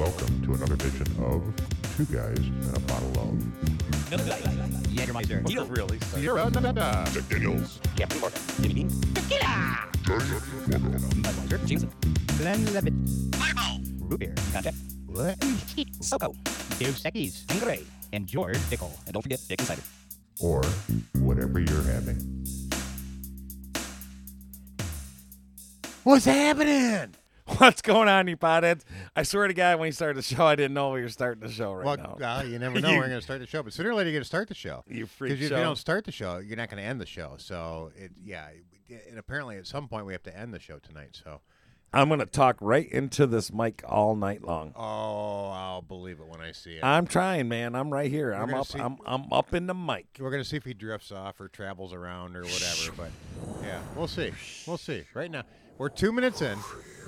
Welcome to another edition of Two Guys and a Bottle of Jägermeister. He'll really start. Jack Daniels. Captain Morgan. Jimmy Dean. Tequila. Budweiser. Jameson. Glenlivet. Fireball. Root beer. Contact. What? Soko. Dos Equis. Angre. And George Dickel. And don't forget Dick Cider. or whatever you're having. What's happening? What's going on, you potheads? I swear to God, when you started the show, I didn't know we were starting the show right well, now. uh, you never know. You- We're going to start the show, but sooner or later you're going to start the show. you freak Because if you don't start the show, you're not going to end the show. So it, yeah, and apparently at some point we have to end the show tonight. So I'm going to talk right into this mic all night long. oh, I'll believe it when I see it. I'm trying, man. I'm right here. I'm up. see- I'm I'm up in the mic. We're going to see if he drifts off or travels around or whatever. But yeah, we'll see. We'll see. Right now, we're two minutes in.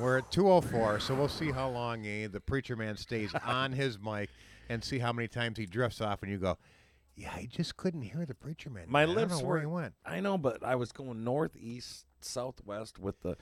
We're at 204, so we'll see how long eh, the preacher man stays on his mic and see how many times he drifts off and you go, yeah, I just couldn't hear the preacher man. My I don't lips know were. where he went. I know, but I was going northeast, southwest with the.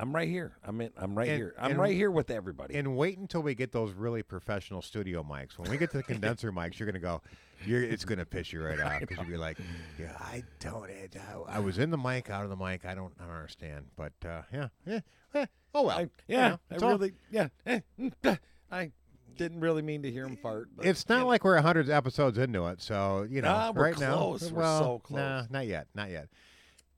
I'm right here. I'm in. I'm right And- here. I'm and- right here with everybody. And wait until we get those really professional studio mics. When we get to the condenser mics, you're gonna go. You're, it's gonna piss you right off because you'll be like, "Yeah, I don't. It, I, I was in the mic, out of the mic. I don't, I don't understand." But uh, yeah, yeah. eh, oh well. I, you yeah, know, I it's all- yeah. eh, I didn't really mean to hear him fart. But, It's you not know. like we're a hundred episodes into it, so you know. Ah, we're right close. now, We're so Nah, not yet, not yet.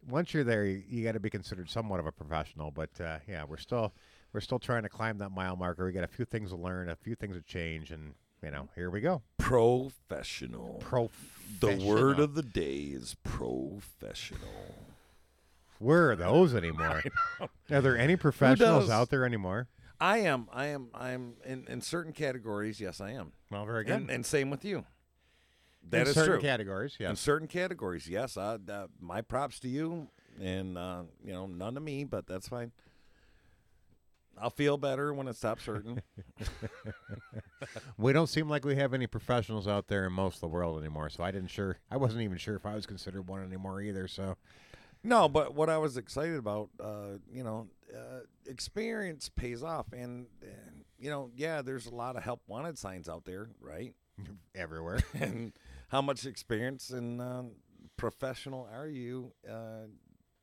Once you're there, you, you got to be considered somewhat of a professional. But uh, yeah, we're still we're still trying to climb that mile marker. We got a few things to learn, a few things to change, and you know, here we go. professional. Professional. The word of the day is professional. Where are those anymore? Are there any professionals out there anymore? I am. I am. I am in, in certain categories. Yes, I am. Well, very good. And, and same with you. That In is certain true. categories, In certain categories, yes. I, uh, my props to you, and uh, you know, none to me, but that's fine. I'll feel better when it stops hurting. We don't seem like we have any professionals out there in most of the world anymore. So I didn't sure. I wasn't even sure if I was considered one anymore either. So No, but what I was excited about, uh, you know, uh, experience pays off, and, and you know, yeah, there's a lot of help wanted signs out there, right? everywhere. and how much experience and uh, professional are you uh,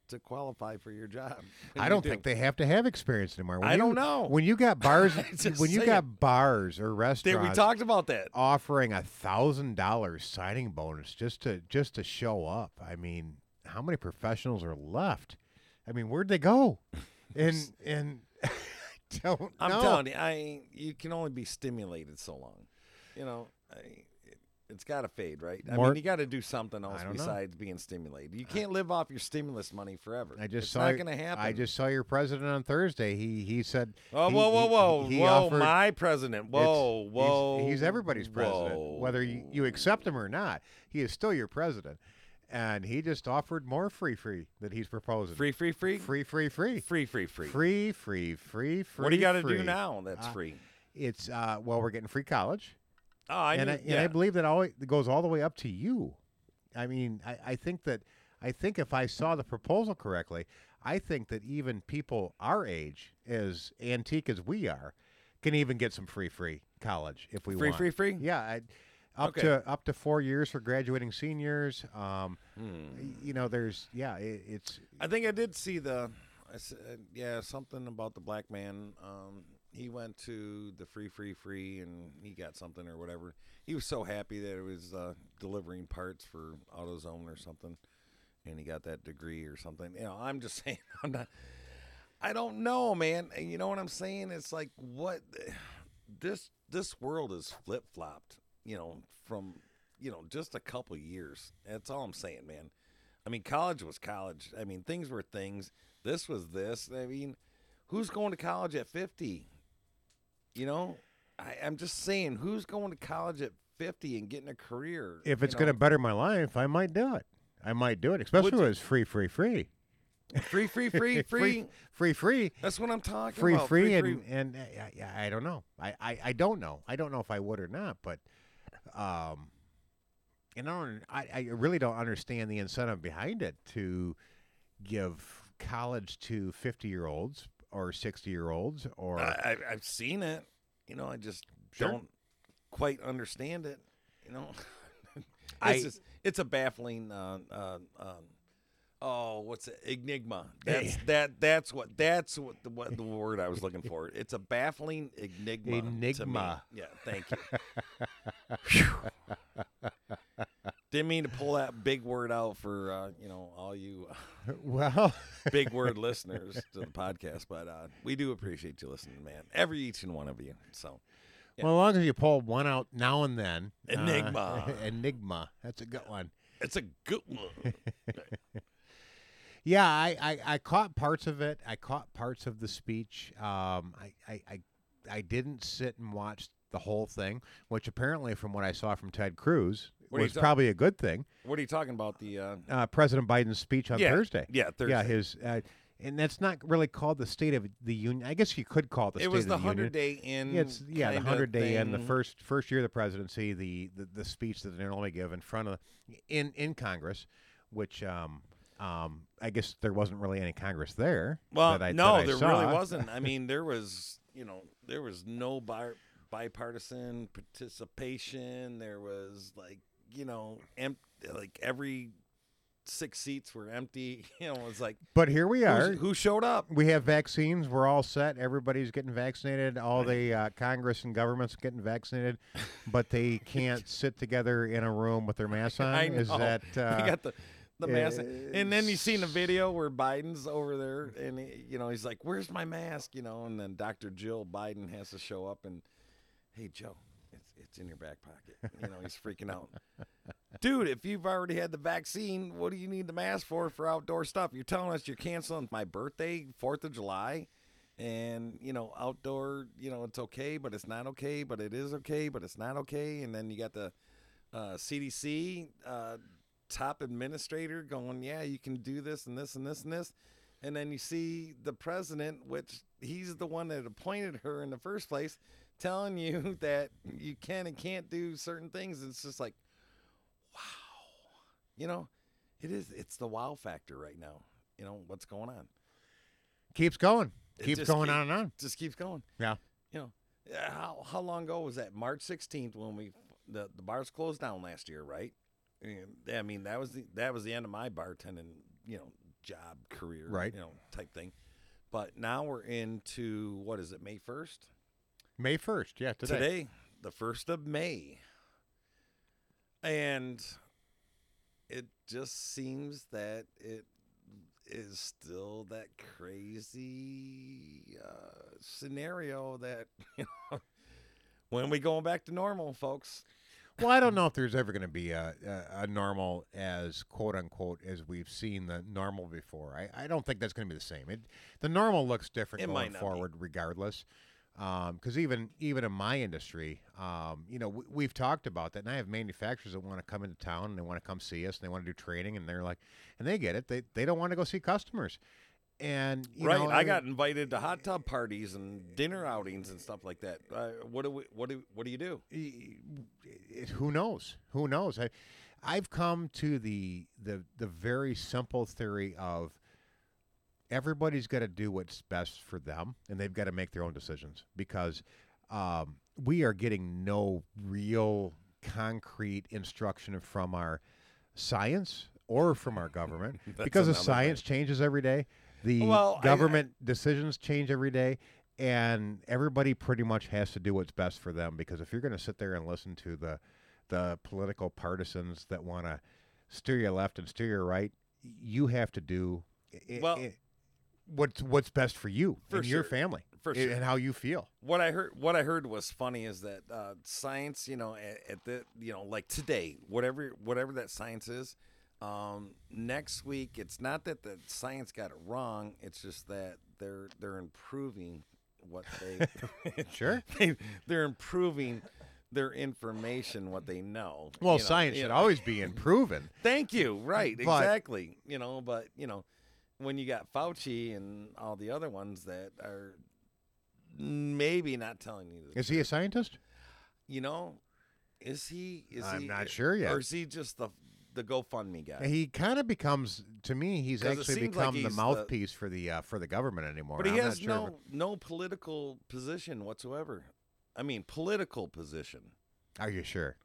to qualify for your job? I don't think they have to have experience anymore. When I you- don't know. When you got bars, when you got bars or restaurants we talked about that? offering a thousand dollars signing bonus just to just to show up. I mean, how many professionals are left? I mean, where'd they go? And and I don't I'm know. telling you, I you can only be stimulated so long. You know, I, it, it's got to fade, right? I More- mean, you got to do something else don't know. besides being stimulated. You can't live off your stimulus money forever. I just it's saw not going to happen. I just saw your president on Thursday. He he said, Oh, he- whoa, whoa, whoa, he whoa! offered- my president. it's- Whoa, he's- whoa! He's, everybody's president, whether you, you accept him or not. He is still your president, and he just offered more free free that he's proposing. free, free, free, free, free, free, free, free, free. free, free, free, free. what do you got to do now? That's Uh, free. It's uh, well, we're getting free college. Oh, I and, knew, I, and yeah. I believe that always it goes all the way up to you. I mean, I, I think that I think if I saw the proposal correctly, I think that even people our age, as antique as we are, can even get some free free college if we free, want. free, free. Free. Yeah, I, up Okay. to up to four years for graduating seniors. Um, Hmm. you know, there's yeah, it, it's I think I did see the, I said, yeah, something about the black man. Um, he went to the free, free, free, and he got something or whatever. He was so happy that it was uh, delivering parts for AutoZone or something, and he got that degree or something. You know, I'm just saying, I'm not. I don't know, man. You know what I'm saying? It's like what this this world is flip flopped. You know, from you know just a couple years. That's all I'm saying, man. I mean, college was college. I mean, things were things. This was this. I mean, who's going to college at 50? You know, I, I'm just saying, who's going to college at 50 and getting a career? if you it's going to better my life, I might do it. I might do it, especially Would when it's free, free, free. free, free, free, free. free, free. That's what I'm talking free, about. free, free, and and uh, I, I don't know. I, I, I don't know. I don't know if I would or not. But, um, you know, I, I really don't understand the incentive behind it to give college to 50 year olds or 60 year olds or I, I- I've seen it. You know, I just Sure. don't quite understand it. You know, it's I- just, it's a baffling. Uh, uh, um, oh, what's it? Enigma. That's that. That's what. That's what the what the word I was looking for. It's a baffling enigma. to me. Enigma. Yeah. Thank you. Didn't mean to pull that big word out for uh, you know all you well big word listeners to the podcast, but uh, we do appreciate you listening, man. Every each and one of you. So Yeah. well as long as you pull one out now and then uh, Enigma. enigma that's a good one it's a good one. Yeah, I, I, I caught parts of it. I caught parts of the speech. Um, I, I, I, I didn't sit and watch the whole thing, which apparently, from what I saw from Ted Cruz, What was talk- probably a good thing. what are you talking about? The uh, Uh, President Biden's speech on yeah, Thursday. Yeah, Thursday. Yeah, his. Uh, and that's not really called the State of the Union. I guess you could call it the it State was of the the Union. hundred day in. Yeah, it's, yeah, the hundred day in the first first year of the presidency, the, the the speech that they normally give in front of in in Congress, which um um I guess there wasn't really any Congress there. Well, that I, no, there saw. really wasn't. I mean, there was, you know, there was no bi- bipartisan participation. There was like, you know, em- like every six seats were empty. You know, it was like But here we are. who showed up? We have vaccines. We're all set. Everybody's getting vaccinated. All the uh, Congress and governments getting vaccinated, but they can't sit together in a room with their masks on. I Is know. that they uh, got the the mask, and then you seen the video where Biden's over there, and he, you know he's like, "Where's my mask?" You know, and then Dr. Jill Biden has to show up and, "Hey Joe, it's it's in your back pocket." You know, he's freaking out. Dude, if you've already had the vaccine, what do you need the mask for for outdoor stuff? You're telling us you're canceling my birthday, Fourth of July, and you know outdoor. You know it's okay, but it's not okay, but it is okay, but it's not okay. And then you got the uh, CDC uh, top administrator going, yeah, you can do this and this and this and this. And then you see the president, which he's the one that appointed her in the first place, telling you that you can and can't do certain things. It's just like, wow. You know, it is, it's the wow factor right now. You know, what's going on? keeps going? It Keeps going keep- on and on. Just keeps going. Yeah. You know, uh, how how long ago was that? March 16th when we the the bars closed down last year, right? And I mean that was the that was the end of my bartending, you know, job career, Right. You know, type thing. But now we're into what is it? May 1st May first. Yeah, today. today, the first of May, and it just seems that it is still that crazy uh, scenario that you know when we going back to normal, folks. Well, I don't know if there's ever going to be a, a, a normal as quote unquote as we've seen the normal before. I, I don't think that's going to be the same. It, the normal looks different It going not be. forward, regardless. Because even even in my industry, um, you know, we, we've talked about that, and I have manufacturers that want to come into town and they want to come see us and they want to do training, and they're like, and they get it. They they don't want to go see customers, and you right, know, I got invited to hot tub parties and dinner outings and stuff like that. Uh, what do we? What do? What do you do? it, who knows? Who knows? I, I've come to the the the very simple theory of everybody's got to do what's best for them, and they've got to make their own decisions because um, we are getting no real concrete instruction from our science or from our government because the science changes every day. The Well, I- I- government decisions change every day, and everybody pretty much has to do what's best for them. Because if you're going to sit there and listen to the the political partisans that want to steer you left and steer you right, you have to do Well- i- what's what's best for you For and your family For and- sure. and how you feel. what I heard what I heard was funny is that uh, science, you know, at, at the you know, like today, whatever whatever that science is, um, next week it's not that the science got it wrong, it's just that they're they're improving what they Sure. they, they're improving their information, what they know. Well, you know, science should know. always be improving. Thank you. Right. But- exactly. You know, but you know, when you got Fauci and all the other ones that are maybe not telling you the Is he a scientist? you know, is he? Is I'm he? not sure yet. Or is he just the the GoFundMe guy. He kind of becomes, to me, He's actually seems like become the he's the- mouthpiece for the uh, for the government anymore. but he I'm not has sure no it- no political position whatsoever. I mean, political position. Are you sure?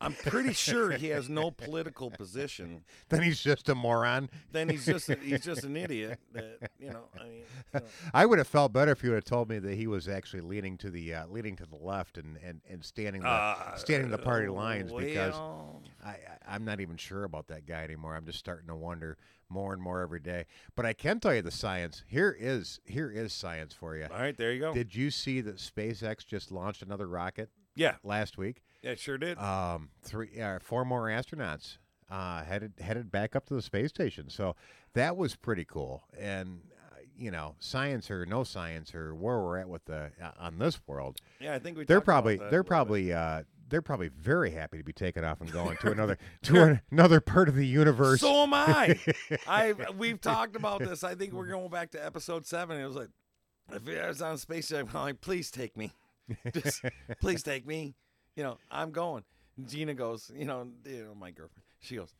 I'm pretty sure he has no political position. Then he's just a moron. Then he's just a, he's just an idiot. That you know. I mean, you know. I would have felt better if you would have told me that he was actually leaning to the uh, leaning to the left and, and, and standing the Uh, standing the party lines because well, I, I I'm not even sure about that guy anymore. I'm just starting to wonder more and more every day. But I can tell you the science. Here is here is science for you. all right, there you go. Did you see that SpaceX just launched another rocket yeah, last week? Yeah, sure did. Um, three, uh, four more astronauts uh, headed headed back up to the space station. So that was pretty cool. And uh, you know, science or no science or where we're at with the uh, on this world, yeah, I think we. they're probably that they're probably uh, they're probably very happy to be taken off and going to another to an, another part of the universe. So am I. I we've talked about this. I think we're going back to episode seven. It was like, if I was on a space ship, I'm like, please take me, just please take me. You know, I'm going. Gina goes, you know, you know, my girlfriend. She goes,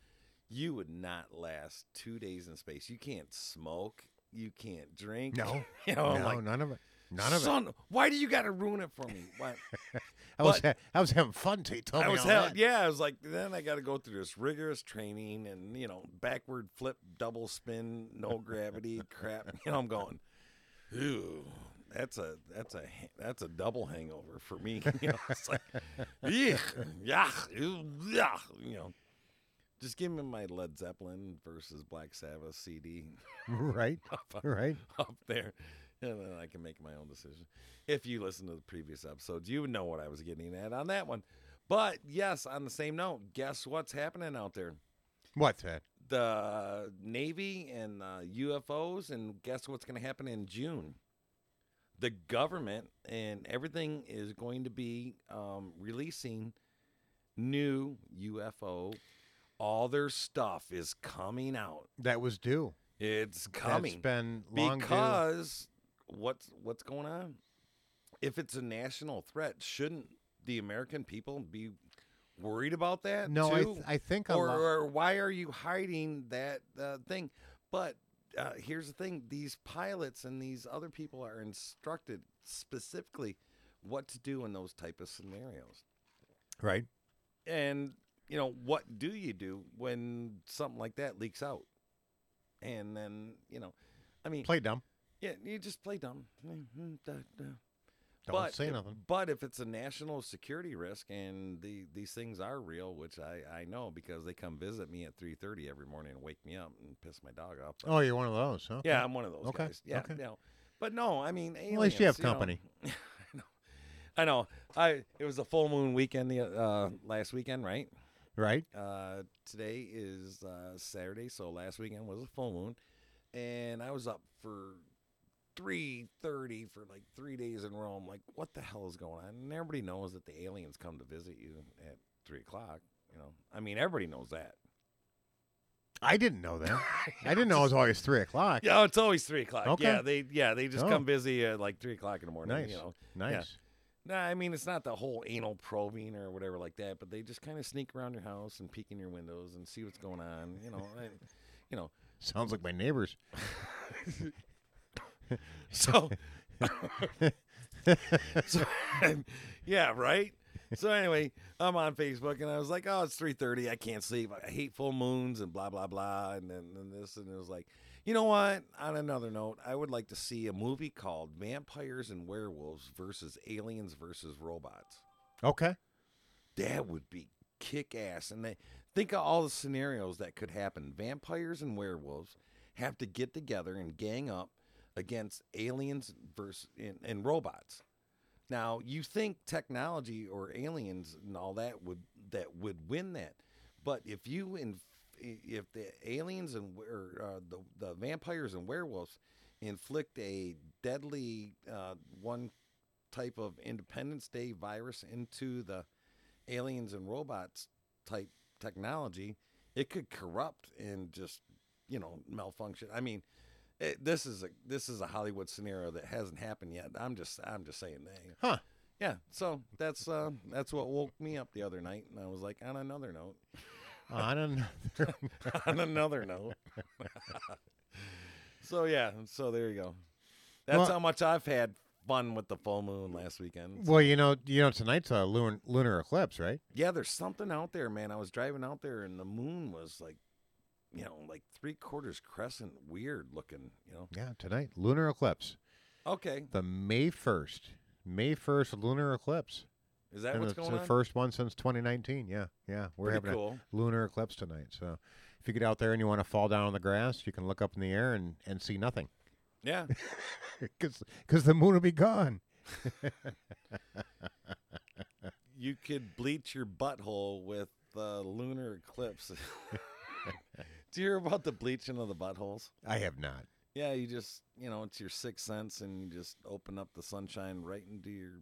you would not last two days in space. You can't smoke. You can't drink. no, you know, no, like, none of it. None of it. son, why do you got to ruin it for me? Why? I was but- I was having fun you told I was all hell, that. yeah. I was like, then I got to go through this rigorous training and you know, backward flip, double spin, no gravity crap. You know, I'm going, ooh, that's a that's a that's a double hangover for me. You know, it's like, yeah, yeah. You know, just give me my Led Zeppelin versus Black Sabbath CD right, up, right. up there. And then I can make my own decision. If you listen to the previous episodes, you would know what I was getting at on that one. But yes, on the same note, guess what's happening out there? What's that? The Navy and uh, UFOs, and guess what's going to happen in June? The government and everything is going to be um, releasing new UFO. All their stuff is coming out. That was due. It's coming That's been long due. because what's what's going on? If it's a national threat, shouldn't the American people be worried about that? No, I, th- I think or, or why are you hiding that uh, thing? But uh, here's the thing: these pilots and these other people are instructed specifically what to do in those type of scenarios. right. And you know, what do you do when something like that leaks out? And then you know, I mean, Play dumb. yeah, you just play dumb. Don't but, say if- nothing. But if it's a national security risk and the these things are real, which I, I know because they come visit me at three thirty every morning and wake me up and piss my dog off. Oh, you're one of those, huh? yeah, I'm one of those Okay, guys. Yeah, okay. you know. But no, I mean, Well, at least you have aliens, know. company. I know. I know. I it was a full moon weekend the uh, last weekend, right? Right. Uh, today is uh, Saturday, so last weekend was a full moon, and I was up for three thirty for like three days in Rome. like, what the hell is going on? And everybody knows that the aliens come to visit you at three o'clock. You know, I mean, everybody knows that. I didn't know that. I didn't know it was always three o'clock. Yeah, it's always three o'clock. Okay. Yeah, they yeah they just Oh. come busy at like three o'clock in the morning. Nice. You know, Nice. Nah, I mean it's not the whole anal probing or whatever like that, but they just kind of sneak around your house and peek in your windows and see what's going on. You know, I, you know. Sounds like my neighbors. So, so yeah, right. So anyway, I'm on Facebook and I was like, oh, it's 3:30. I can't sleep. I hate full moons and blah blah blah, and then and this and it was like, you know what? On another note, I would like to see a movie called Vampires and Werewolves versus Aliens versus Robots. Okay. That would be kick ass. And they think of all the scenarios that could happen. Vampires and werewolves have to get together and gang up against aliens versus and robots. Now you think technology or aliens and all that would that would win that, but if you in if the aliens and or uh, the the vampires and werewolves inflict a deadly uh, one type of Independence Day virus into the aliens and robots type technology, it could corrupt and just you know malfunction. I mean, it, this is a this is a Hollywood scenario that hasn't happened yet. I'm just I'm just saying that. Huh. Yeah, so that's uh, that's what woke me up the other night, and I was like, on another note, On another. on another note. so yeah, so there you go. That's Well- how much I've had fun with the full moon last weekend. well, you know, you know, tonight's a lunar, lunar eclipse, right? Yeah, there's something out there, man. I was driving out there and the moon was like, you know, like three quarters crescent, weird looking. You know. Yeah, tonight, lunar eclipse, Okay, the May first, May first lunar eclipse. is that and what's it's going the on? first one since 2019. Yeah, yeah, we're Pretty having cool. a lunar eclipse tonight. So, if you get out there and you want to fall down on the grass, you can look up in the air and, and see nothing Yeah, because the moon will be gone. you could bleach your butthole with the lunar eclipse. Do you hear about the bleaching of the buttholes? I have not. Yeah, you just you know it's your sixth sense, and you just open up the sunshine right into your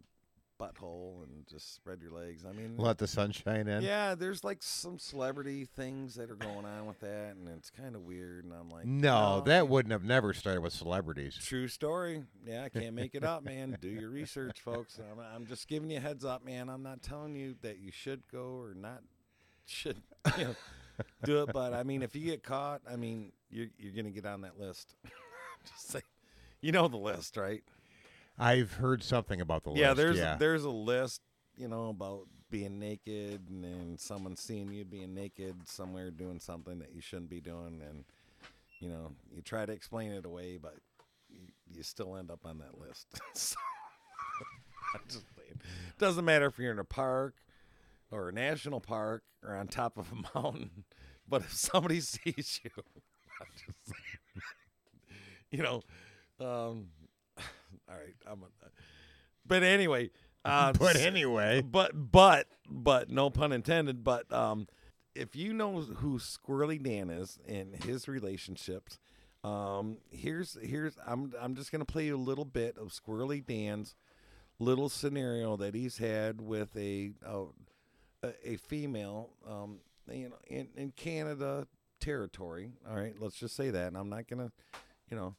butthole and just spread your legs. I mean, Let the sunshine in. yeah, there's like some celebrity things that are going on with that, and it's kind of weird. And I'm like, No, oh. that wouldn't have never started with celebrities. True story. Yeah, I can't make it up, man. Do your research, folks. I'm, I'm just giving you a heads up, man. I'm not telling you that you should go or not should you know, do it, but I mean, if you get caught, I mean, you're you're gonna get on that list. just say, you know the list, right? I've heard something about the yeah, list. there's yeah. there's a list, you know, about being naked and then someone seeing you being naked somewhere doing something that you shouldn't be doing, and you know, you try to explain it away, but you, you still end up on that list. so, I'm just doesn't matter if you're in a park or a national park or on top of a mountain, but if somebody sees you, I'm just saying, you know, um, all right, I'm. A, but anyway, uh, but anyway, but but but no pun intended. But um, if you know who Squirrely Dan is and his relationships, um, here's here's I'm I'm just gonna play you a little bit of Squirrely Dan's little scenario that he's had with a a, a female, um, you know, in in Canada territory. All right, let's just say that. And I'm not gonna, you know.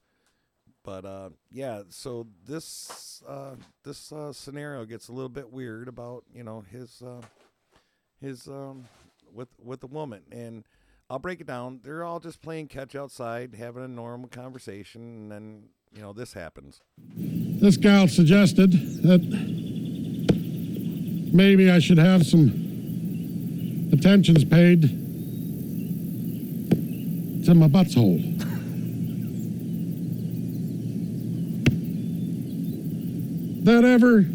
But uh, yeah, so this uh, this uh, scenario gets a little bit weird about you know his uh, his um, with with the woman, and I'll break it down. They're all just playing catch outside, having a normal conversation, and then you know this happens. This gal suggested that maybe I should have some attentions paid to my butthole. that ever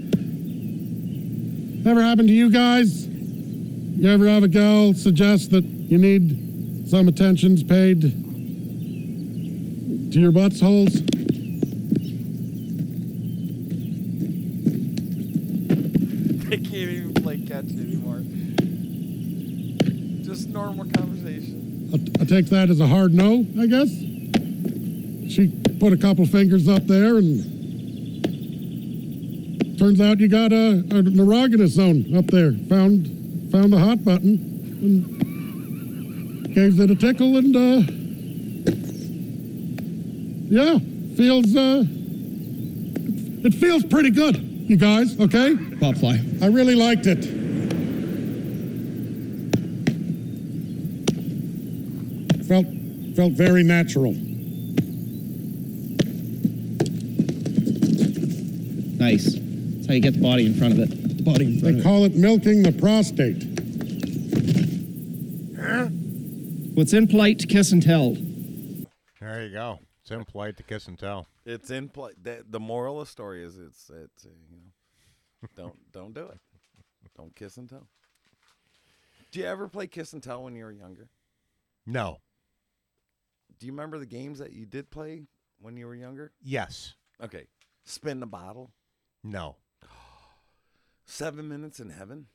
ever happened to you guys? You ever have a gal suggest that you need some attentions paid to your buttholes? They can't even play catch anymore. Just normal conversation. I, I take that as a hard no, I guess. She put a couple fingers up there, and turns out you got a, erogenous zone up there. Found found the hot button, and gave it a tickle, and uh, yeah, feels uh, it feels pretty good, you guys. Okay, Popfly. I really liked it. Felt felt very natural. Nice. That's how you get the body in front of it. The body in front They of call it milking the prostate. it. What's impolite to kiss and tell? there you go. It's impolite to kiss and tell. It's in play. The, the moral of the story is it's it's uh, you know, don't don't do it. Don't kiss and tell. Do you ever play kiss and tell when you were younger? No. Do you remember the games that you did play when you were younger? Yes. Okay, spin the bottle. No. Seven minutes in heaven.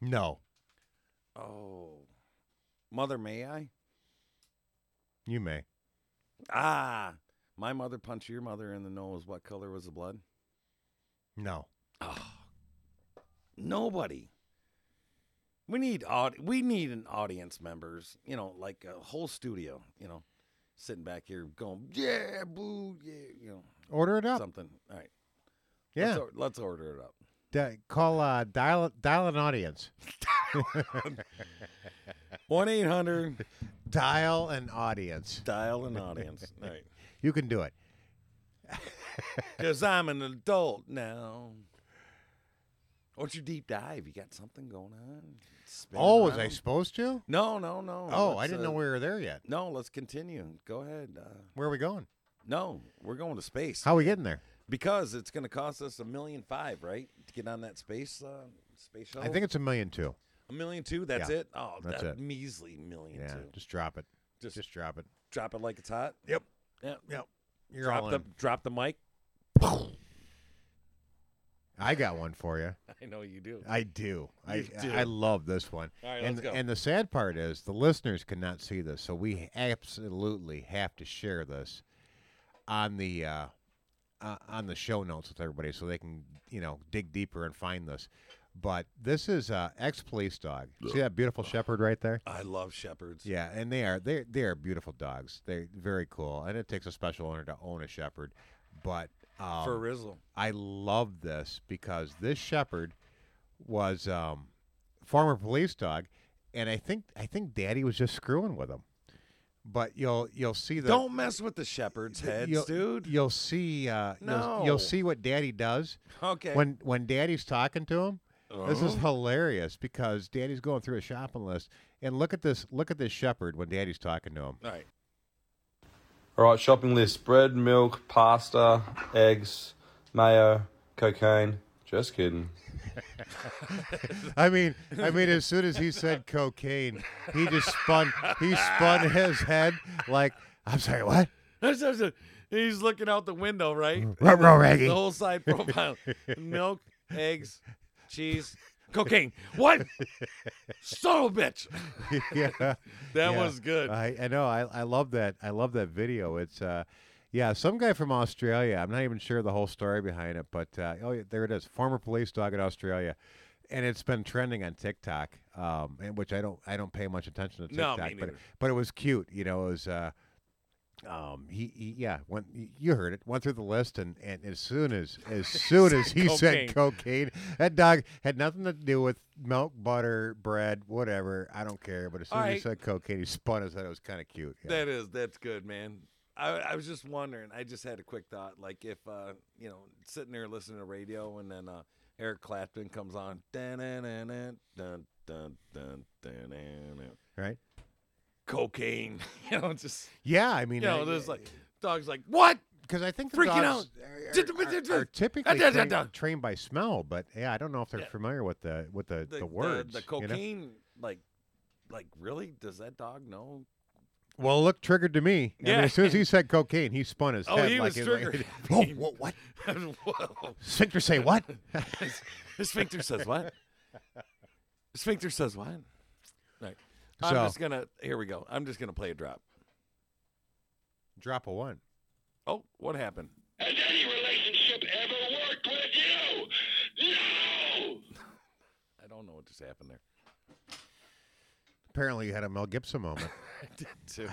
No. Oh, mother, may I? You may. Ah, my mother punched your mother in the nose. What color was the blood? No. Oh. Nobody. We need aud- we need an audience members, you know, like a whole studio, you know, sitting back here going, yeah, boo, yeah, you know, Order it up. something. All right, yeah. let's, or- let's order it up. Di- call uh, dial dial an audience. One eight hundred Dial an audience. dial an audience. Right. You can do it. Because I'm an adult now. What's your deep dive? You got something going on? Spin Oh, was I supposed to? No, no, no. Oh, I Let's, didn't uh, know we were there yet. No, let's continue. Go ahead. Uh, Where are we going? no, we're going to space. How are we getting there? Because it's going to cost us a million five, right, to get on that space uh, space shuttle. I think it's a million two. a million two. That's Yeah, it. Oh, that's that it. measly million Yeah, two. just drop it. Just, Just drop it. drop it like it's hot. Yep. Yep. Yep. You're drop the in. drop the mic. I got one for you. I know you do. I do. I do. I love this one. All right, and let's go. and the sad part is the listeners cannot see this, so we absolutely have to share this on the uh, uh, on the show notes with everybody, so they can you know dig deeper and find this. But this is uh, ex police dog. See that beautiful shepherd right there? I love shepherds. Yeah, and they are they they are beautiful dogs. They're very cool, and it takes a special owner to own a shepherd. But um, For Rizzle. I love this because this shepherd was um, former police dog, and I think I think Daddy was just screwing with him. But you'll you'll see the Don't mess with the shepherd's heads, you'll, dude. You'll see uh, you'll, No. you'll see what Daddy does Okay. when when Daddy's talking to him. This is Oh. hilarious because Daddy's going through a shopping list, and look at this look at this shepherd when Daddy's talking to him. All right. All right, shopping list: bread, milk, pasta, eggs, mayo, cocaine. Just kidding. I mean, I mean, as soon as he said cocaine, he just spun. He spun his head like, "I'm sorry, what?" He's looking out the window, right? Ruh-roh, Raggy. The whole side profile: milk, eggs, cheese, cocaine. What? Son of a bitch! yeah, That yeah. was good. I, I know. I, I love that. I love that video. It's uh, yeah, some guy from Australia. I'm not even sure the whole story behind it, but uh, oh, yeah, there it is. Former police dog in Australia, and it's been trending on TikTok. Um, and which I don't I don't pay much attention to No, TikTok, me but neither. but it was cute. You know, it was. Uh, um, he, he, yeah, went, you heard it, went through the list, and, and as soon as as soon as he cocaine. said cocaine, that dog had nothing to do with milk, butter, bread, whatever. I don't care. But as soon All as he said cocaine, he spun his head. It was kind of cute. Yeah. That is, that's good, man. I, I was just wondering. I just had a quick thought, like if uh, you know, sitting there listening to radio, and then uh, Eric Clapton comes on, dun dun dun dun dun, dun, dun. right? Cocaine, you know, just Yeah, I mean, you know, I- there's like uh, dogs like what? because I think the freaking dogs out. are, are, are typically trained, trained by smell, but yeah, I don't know if they're Yeah. familiar with the with the, the, words. the, you know? cocaine, like, like really? Does that dog know? Well, it looked triggered to me. I mean, Yeah. as soon as he said cocaine, he spun his Oh, head he like was he triggered. wha- what? Whoa. Sphincter say what? The sphincter says what? Sphincter says what? Right. I'm So- just gonna. Here we go. I'm just gonna play a drop. Drop a one. Oh, what happened? Has any relationship ever worked with you? No! I don't know what just happened there. Apparently, you had a Mel Gibson moment. I did too.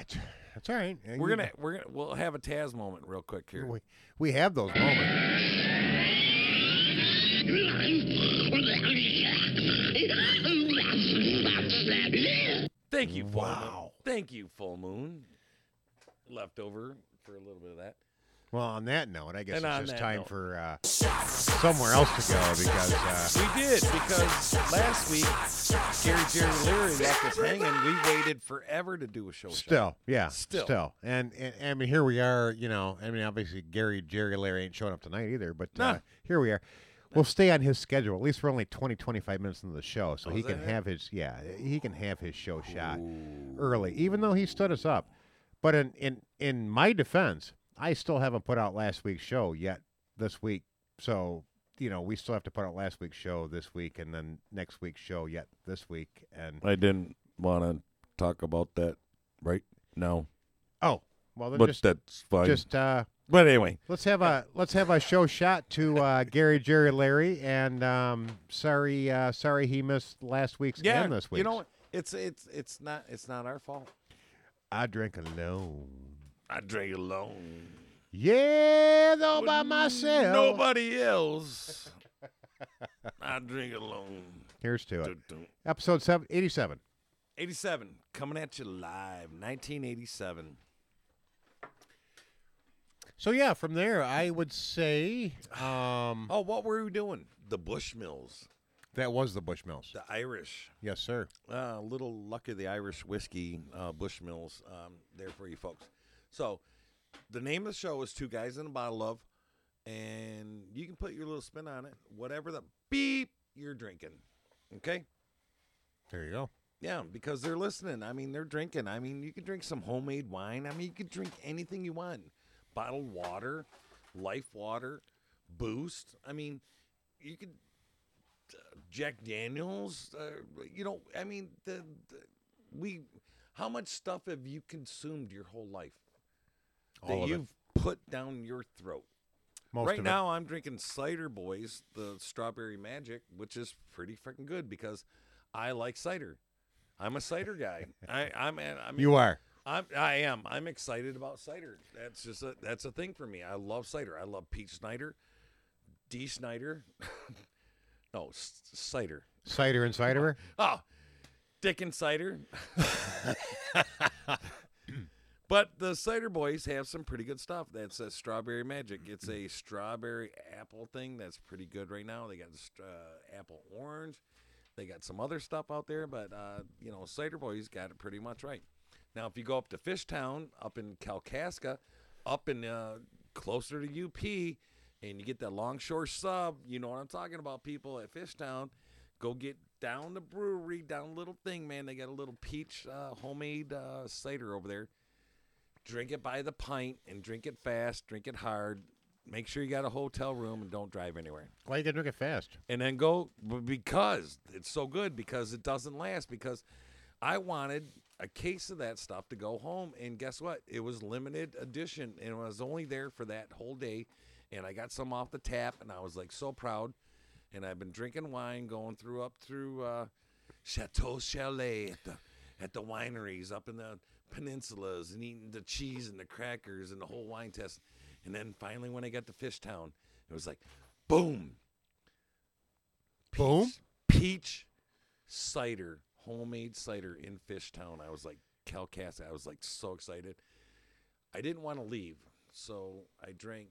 That's all right. We're gonna we're gonna we'll have a Taz moment real quick here. we, we have those moments. Thank you, full moon. Wow. Thank you, full moon. Left over for a little bit of that. Well, on that note, I guess And it's just time note. for uh, somewhere else to go because uh, We did because last week Gary Jerry Leary left us hanging. We waited forever to do a show. shot. Still, yeah, Still. still, and, and I mean, here we are. You know, I mean, obviously, Gary, Jerry, Larry ain't showing up tonight either, but uh, here we are. We'll stay on his schedule. At least we're only 20, 25 minutes into the show, so Oh, he can it? have his yeah, he can have his show shot early, even though he stood us up. But in in in my defense, I still haven't put out last week's show yet this week, so. You know, we still have to put out last week's show this week, and then next week's show yet this week. And I didn't want to talk about that right now, oh, well, then but just that's fine. just uh, but anyway, Let's have a let's have a show shot to uh, Gary, Jerry, Larry, and um, sorry, uh, sorry he missed last week's yeah, and this week. you know? It's it's it's not it's not our fault. I drink alone. I drink alone. Yeah, though by myself. Nobody else. I drink alone. Here's to it. Dun, dun. Episode seven, 87. 87 coming at you live 1987 So yeah, from there I would say um, oh what were we doing the bushmills that was the Bushmills. the irish Yes, sir. uh, little luck of the irish whiskey uh, bushmills um, there for you folks so the name of the show is two guys in a bottle of and you can put your little spin on it whatever the beep you're drinking okay There you go. Yeah, because they're listening. I mean, they're drinking. I mean, you can drink some homemade wine. I mean, you can drink anything you want. Bottled water, life water, boost. I mean, you could uh, Jack Daniels. Uh, you know, I mean, the, the we. How much stuff have you consumed your whole life that All of you've put down your throat? Most right now, I'm drinking Cider Boys, the Strawberry Magic, which is pretty freaking good because I like cider. I'm a cider guy. I, I'm. I mean, You are. I'm. I am. I'm excited about cider. That's just a. That's a thing for me. I love cider. I love Pete Snyder, Dee Snider. no, s- cider. Cider and ciderer. Oh, Dick and cider. but the cider boys have some pretty good stuff. That's a strawberry magic. It's a strawberry apple thing that's pretty good right now. They got uh, apple orange. They got some other stuff out there, but uh, you know, cider boys got it pretty much right. Now, if you go up to Fishtown, up in Kalkaska, up in uh, closer to UP, and you get that longshore sub, you know what I'm talking about, people at Fishtown. Go get down the brewery, down little thing, man. They got a little peach uh, homemade uh, cider over there. Drink it by the pint and drink it fast, drink it hard. Make sure you got a hotel room and don't drive anywhere. Why you gotta drink it fast? And then go because it's so good because it doesn't last. Because I wanted a case of that stuff to go home, and guess what? It was limited edition, and it was only there for that whole day. And I got some off the tap, and I was like so proud. And I've been drinking wine, going through up through uh, Chateau Chalet at the at the wineries up in the peninsulas, and eating the cheese and the crackers and the whole wine test. And then finally, when I got to Fishtown, it was like, boom, Boom. peach, peach cider, homemade cider in Fishtown. I was like Kalkaska. I was like so excited. I didn't want to leave, so I drank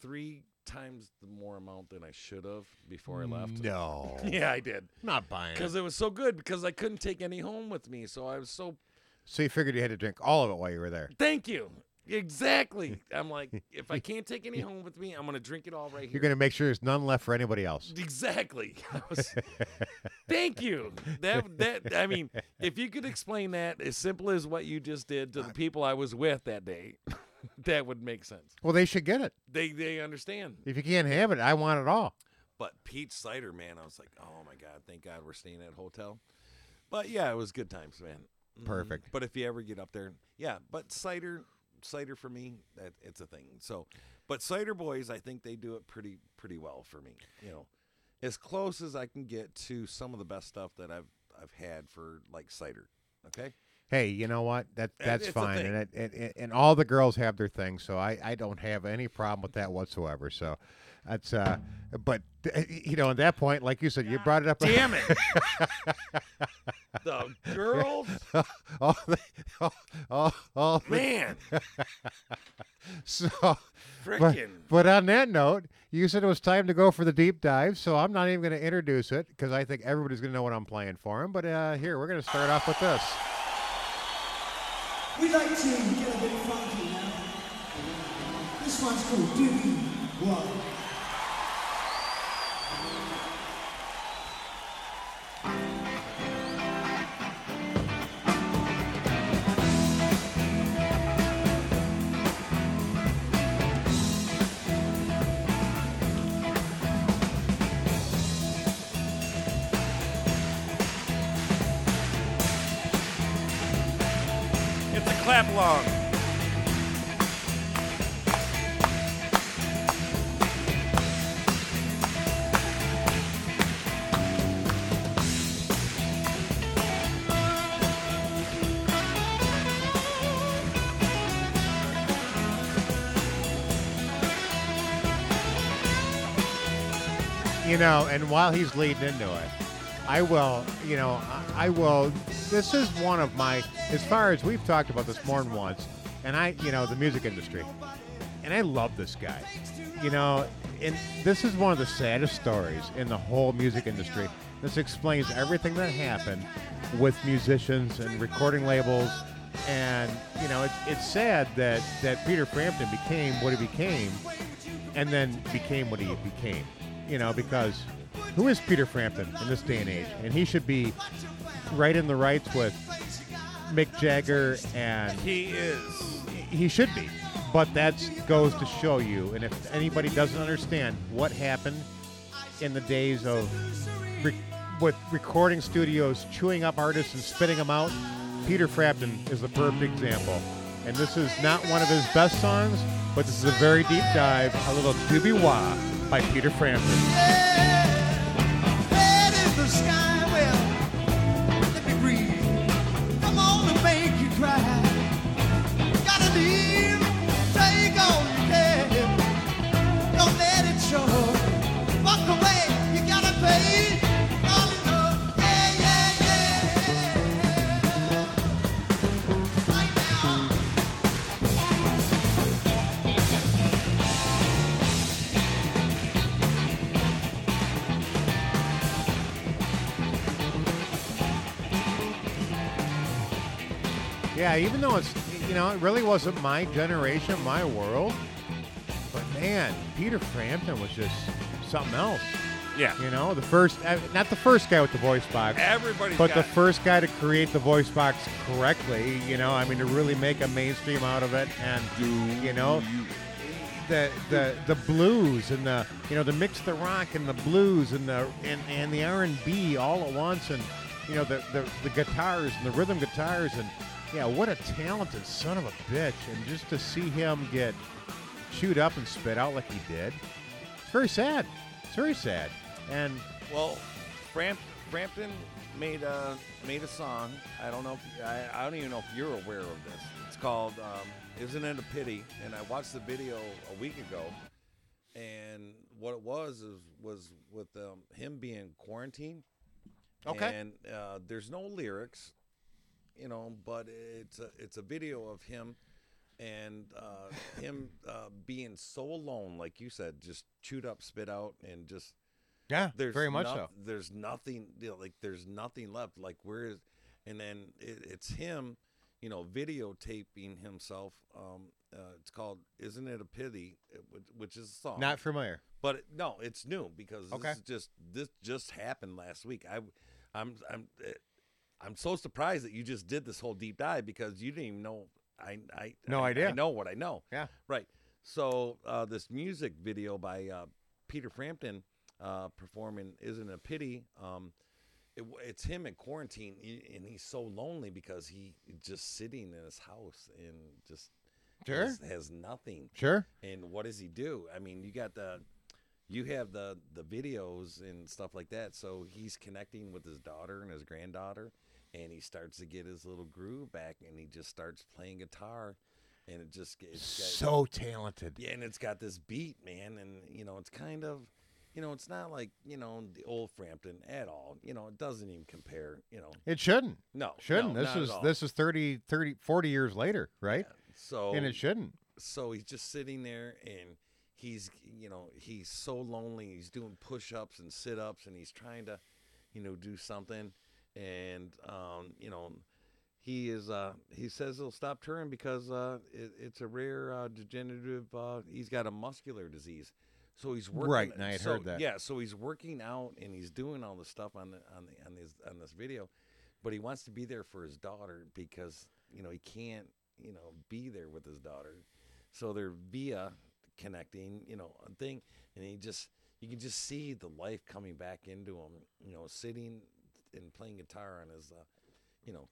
three times the more amount than I should have before I left. No. Yeah, I did Not buying because it. it was so good. Because I couldn't take any home with me, so I was so So you figured you had to drink all of it while you were there. thank you. Exactly. I'm like, if I can't take any home with me, I'm gonna drink it all right here. You're gonna make sure there's none left for anybody else. Exactly. Was- thank you. That that I mean, if you could explain that as simple as what you just did to the people I was with that day, that would make sense. Well, they should get it. They they understand. If you can't have it, I want it all. But peach cider, man, I was like, oh my god, thank God we're staying at a hotel. But yeah, it was good times, man. Mhm. Perfect. But if you ever get up there, yeah. But cider, cider for me, that it's a thing. So, but cider boys, I think they do it pretty pretty well for me. You know, as close as I can get to some of the best stuff that I've I've had for like cider. Okay. Hey, you know what? That that's it's fine, and, it, and and- all the girls have their things, so I, I don't have any problem with that whatsoever. So that's uh, but uh, you know, at that point, like you said, you brought it up. Damn it. the girls, all, the- all, all, all the- man, so but, but on that note, you said it was time to go for the deep dive, so I'm not even going to introduce it because I think everybody's going to know what I'm playing for them. But uh, here, we're going to start off with this. We like to get a bit funky now. This one's called Do You along. You know, and while he's leading into it, I will, you know, I, will. This is one of my, as far as we've talked about this more than once, and I, you know, the music industry, and I love this guy. You know, and this is one of the saddest stories in the whole music industry. This explains everything that happened with musicians and recording labels, and you know, it's it's sad that that Peter Frampton became what he became, and then became what he became. You know, because who is Peter Frampton in this day and age? And he should be right in the rights with Mick Jagger and He is. he should be. But that goes to show you, and if anybody doesn't understand what happened in the days of re- with recording studios chewing up artists and spitting them out, Peter Frampton is the perfect example. And this is not one of his best songs, but this is a very deep dive, a little doobie wah by Peter Frampton. Cry. Yeah, even though it's you know it really wasn't my generation, my world, but man, Peter Frampton was just something else. Yeah. You know, the first uh, not the first guy with the voice box, Everybody's but the first guy to create the voice box correctly. You know, I mean to really make a mainstream out of it, and you know. The, the the blues and the you know to mix the rock and the blues and the and, and the R and B all at once and you know the, the the guitars and the rhythm guitars and yeah what a talented son of a bitch and just to see him get chewed up and spit out like he did it's very sad it's very sad and Well, Framp, Frampton made a made a song. I don't know if I, I don't even know if you're aware of this. It's called um, "Isn't It a Pity?" And I watched the video a week ago, and what it was is was with um, him being quarantined. Okay. And uh, there's no lyrics, you know, but it's a it's a video of him and uh, him uh, being so alone, like you said, just chewed up, spit out, and just yeah there's very much noth- so There's nothing you know, like there's nothing left. Like where is and then it, it's him, you know, videotaping himself. Um, uh, it's called "Isn't It a Pity," which, is a song. not familiar But it, no, it's new because Okay. this is just this just happened last week. I, I'm I'm I'm so surprised that you just did this whole deep dive because you didn't even know. I I No I, idea. I know what I know. Yeah. Right. So uh, this music video by uh, Peter Frampton uh, performing "Isn't It a Pity." Um, it, it's him in quarantine, and he's so lonely because he just sitting in his house and just Sure. has, has nothing. sure And what does he do? I mean, you got the, you have the the videos and stuff like that. So he's connecting with his daughter and his granddaughter, and he starts to get his little groove back, and he just starts playing guitar, and it just it's got, so talented. Yeah, and it's got this beat, man, and you know it's kind of, you know, it's not like you know the old Frampton at all. You know, it doesn't even compare. You know, it shouldn't. No, shouldn't. No, this is this is 30 30 40 years later right? So and it shouldn't. so he's just sitting there and he's you know he's so lonely he's doing push-ups and sit-ups and he's trying to you know do something and um you know he is uh he says he'll stop touring because uh it, it's a rare uh degenerative uh he's got a muscular disease so he's working Right, and I had so, heard that. yeah so he's working out and he's doing all the stuff on the on the on this on this video but he wants to be there for his daughter because you know he can't you know be there with his daughter so they're via connecting you know a thing and he just you can just see the life coming back into him you know sitting and playing guitar on his uh, you know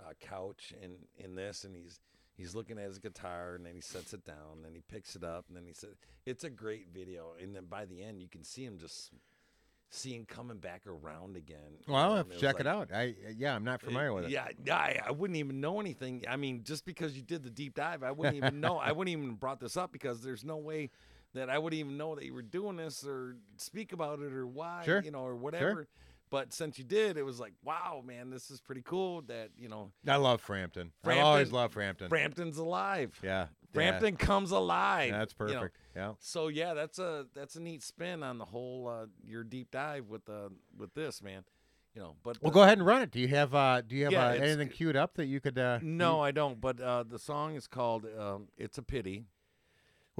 uh, couch and in this and he's he's looking at his guitar and then he sets it down and then he picks it up and then he said it's a great video and then by the end you can see him just seeing coming back around again well I'll have to check like- it out i yeah i'm not familiar with it yeah, I, I wouldn't even know anything. I mean, just because you did the deep dive, I wouldn't even know. I wouldn't even brought this up because there's no way that I would even know that you were doing this or speak about it or why, Sure, you know, or whatever. But since you did, it was like, wow, man, this is pretty cool. That you know, I love Frampton. I always love Frampton. Frampton's alive. yeah. Frampton comes alive. Yeah. That's you know. perfect. Yeah. So yeah, that's a that's a neat spin on the whole uh, your deep dive with uh, with this man. You know, but Well, the- go ahead and run it. Do you have uh do you have Yeah, uh, anything queued up that you could uh No, I don't. But uh, the song is called um, "It's a Pity."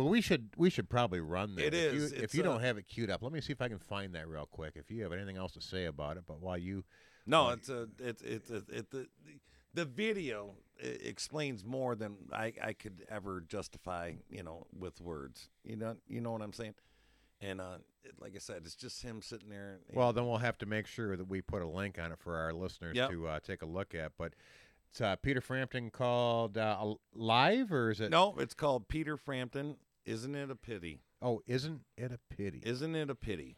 Well, we should we should probably run that. It if is. You, if you uh, don't have it queued up, let me see if I can find that real quick. If you have anything else to say about it, but while you No, Well, it's a it's it's a, it the the video explains more than I I could ever justify. You know, with words. You know, you know what I'm saying. And uh, it, like I said, it's just him sitting there. and- well, then we'll have to make sure that we put a link on it for our listeners Yep. to uh, take a look at. But it's uh, Peter Frampton called uh, live, or is it? no, it's called Peter Frampton. Isn't it a pity? Oh, isn't it a pity? Isn't it a pity?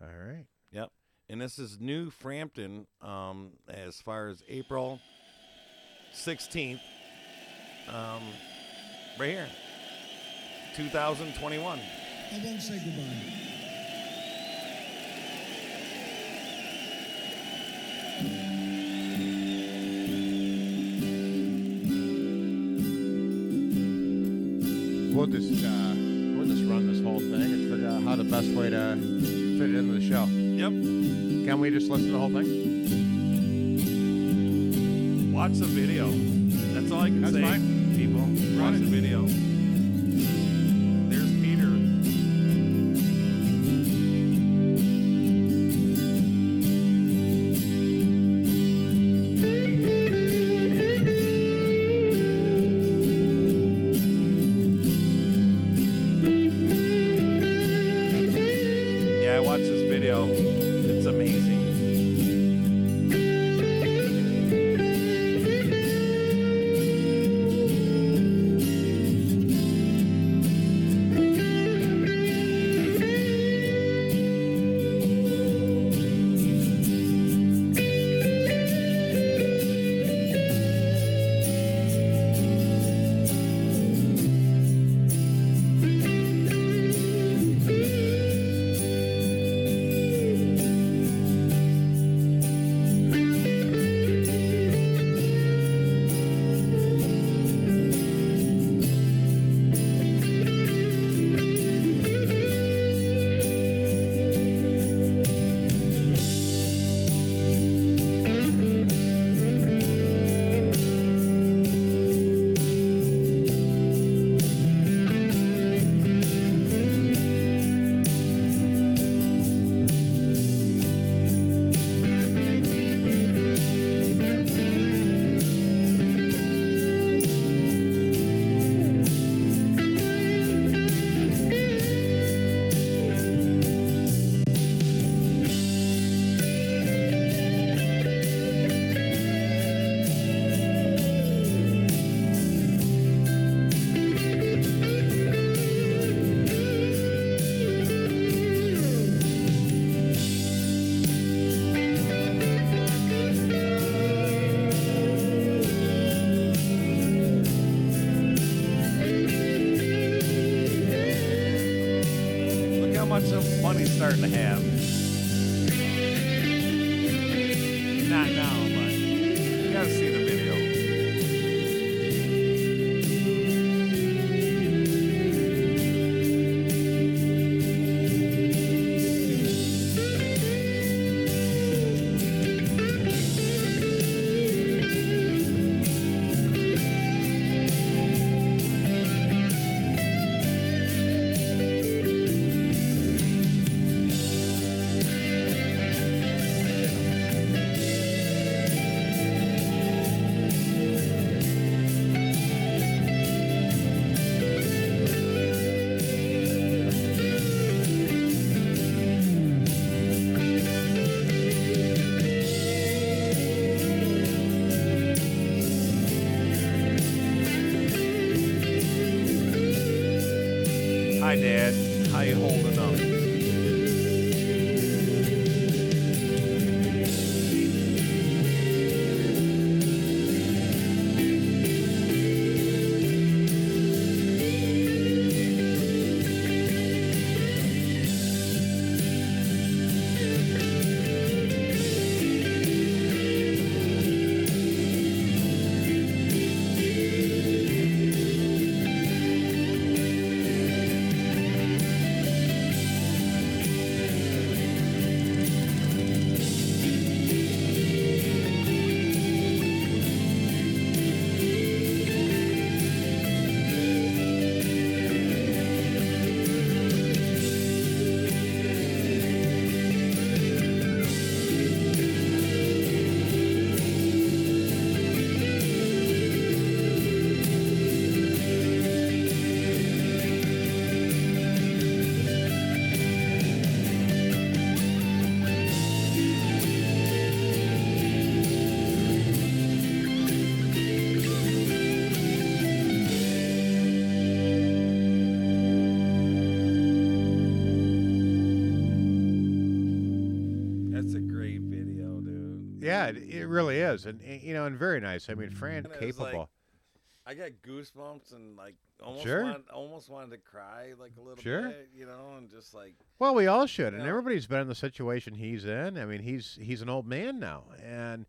All right. Yep. And this is New Frampton um, as far as April 16th. Um, right here. 2021. I won't say goodbye. We'll just uh, we'll just run this whole thing and figure out how the best way to fit it into the show. Yep. Can we just listen to the whole thing? Watch the video. That's all I can That's say, fine. people. Watch the video. Really is, and and, you know, and very nice. I mean, Fran And capable. like- I got goosebumps and like almost Sure. wanted, almost wanted to cry like a little Sure. bit, you know, and just like Well, we all should, and Yeah. everybody's been in the situation he's in. I mean, he's he's an old man now, and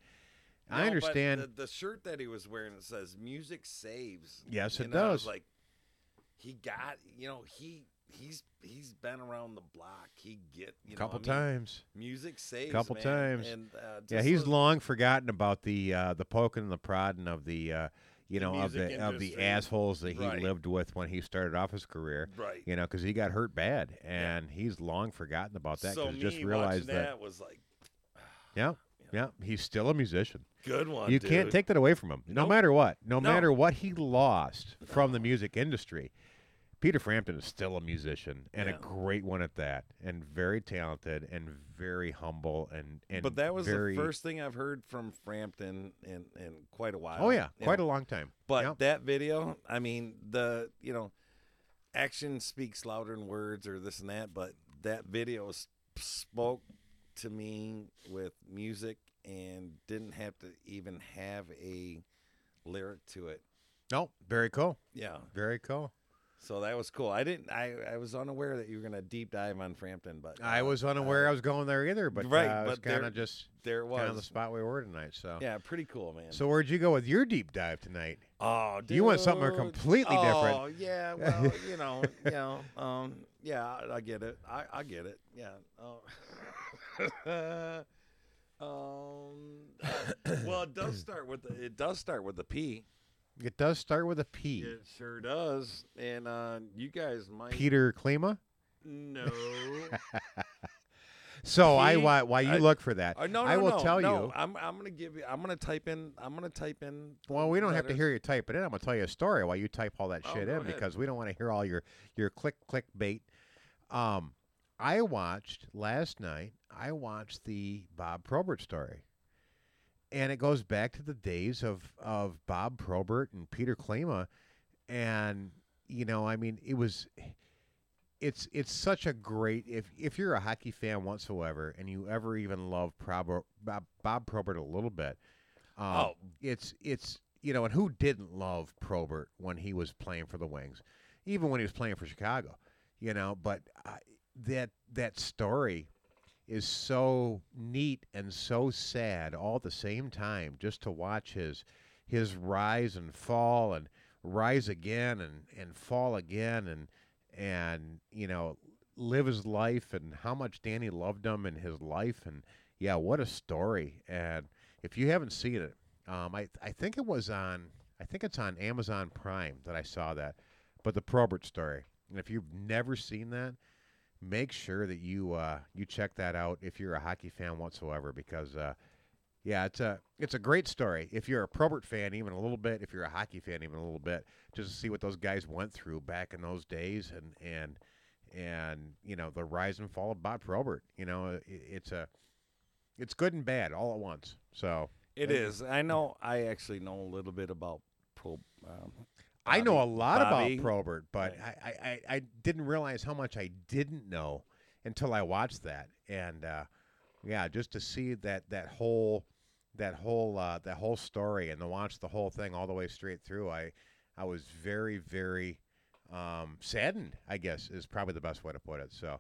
I No, but understand. the, the shirt that he was wearing. It says "Music Saves." Yes, it know, does. Like he got, you know, he he's he's been around the block. He get you a couple know, I mean, times, Music saves. Him. A couple man, times. And, uh, yeah, he's long forgotten about the uh, the poking and the prodding of the. Uh, you The know of the of the assholes that he Right. lived with when he started off his career, Right. You know, because he got hurt bad, and he's long forgotten about that. so me just realized that, that, was like yeah, yeah, he's still a musician. good one. you can't take that away from him. No Nope. matter what, no, No. matter what he lost from the music industry, Peter Frampton is still a musician and Yeah. a great one at that, and very talented and very humble and and But that was very, the first thing I've heard from Frampton in in quite a while. Oh yeah, quite know. a long time. But that video, I mean, the you know, action speaks louder than words or this and that. But that video spoke to me with music and didn't have to even have a lyric to it. no, very cool, Yeah, very cool. So that was cool. I didn't. I I was unaware that you were gonna deep dive on Frampton, but I uh, was unaware uh, I was going there either, but right, uh, I was but kind of just there it kind of the spot we were tonight. So Yeah, pretty cool, man. So where'd you go with your deep dive tonight? Oh, You want something dude. completely different. Oh, yeah. Well, you know, you know, um, yeah, I, I get it. I, I get it. Yeah. Oh. um. uh, well, it does start with the. It does start with the P. It does start with a P. It sure does. And uh, you guys might. Peter Klima. No. So I why while you I- look for that, Uh, no, no, I will no, tell no. you. I'm. I'm gonna give you. I'm gonna type in. I'm gonna type in. Well, we don't have to hear you type it in. I'm gonna tell you a story while you type all that Oh, shit go in ahead. because we don't want to hear all your your click click bait. Um, I watched last night. I watched the Bob Probert story, and it goes back to the days of of Bob Probert and Peter Klima, and you know, I mean, it was. It's it's such a great if if you're a hockey fan whatsoever and you ever even love Prob, Bob, Bob Probert a little bit, um, Oh. it's it's you know, and who didn't love Probert when he was playing for the Wings, even when he was playing for Chicago, you know. But uh, that that story is so neat and so sad all at the same time. Just to watch his his rise and fall and rise again and and fall again and and you know live his life and how much Dani loved him in his life and yeah, what a story. And if you haven't seen it, um, I I think it was on I think it's on Amazon Prime that I saw that, but the Probert story. And if you've never seen that, make sure that you uh, you check that out if you're a hockey fan whatsoever because uh, yeah, it's a it's a great story. If you're a Probert fan, even a little bit. If you're a hockey fan, even a little bit, just to see what those guys went through back in those days, and and and you know the rise and fall of Bob Probert. You know, it, it's a it's good and bad all at once. So It is. I know. I actually know a little bit about pro. Um, I know a lot Bobby. about Probert, but I, I, I, I didn't realize how much I didn't know until I watched that. And uh, yeah, just to see that that whole that whole uh, that whole story and to watch the whole thing all the way straight through, I I was very very um, saddened. I guess is probably the best way to put it. So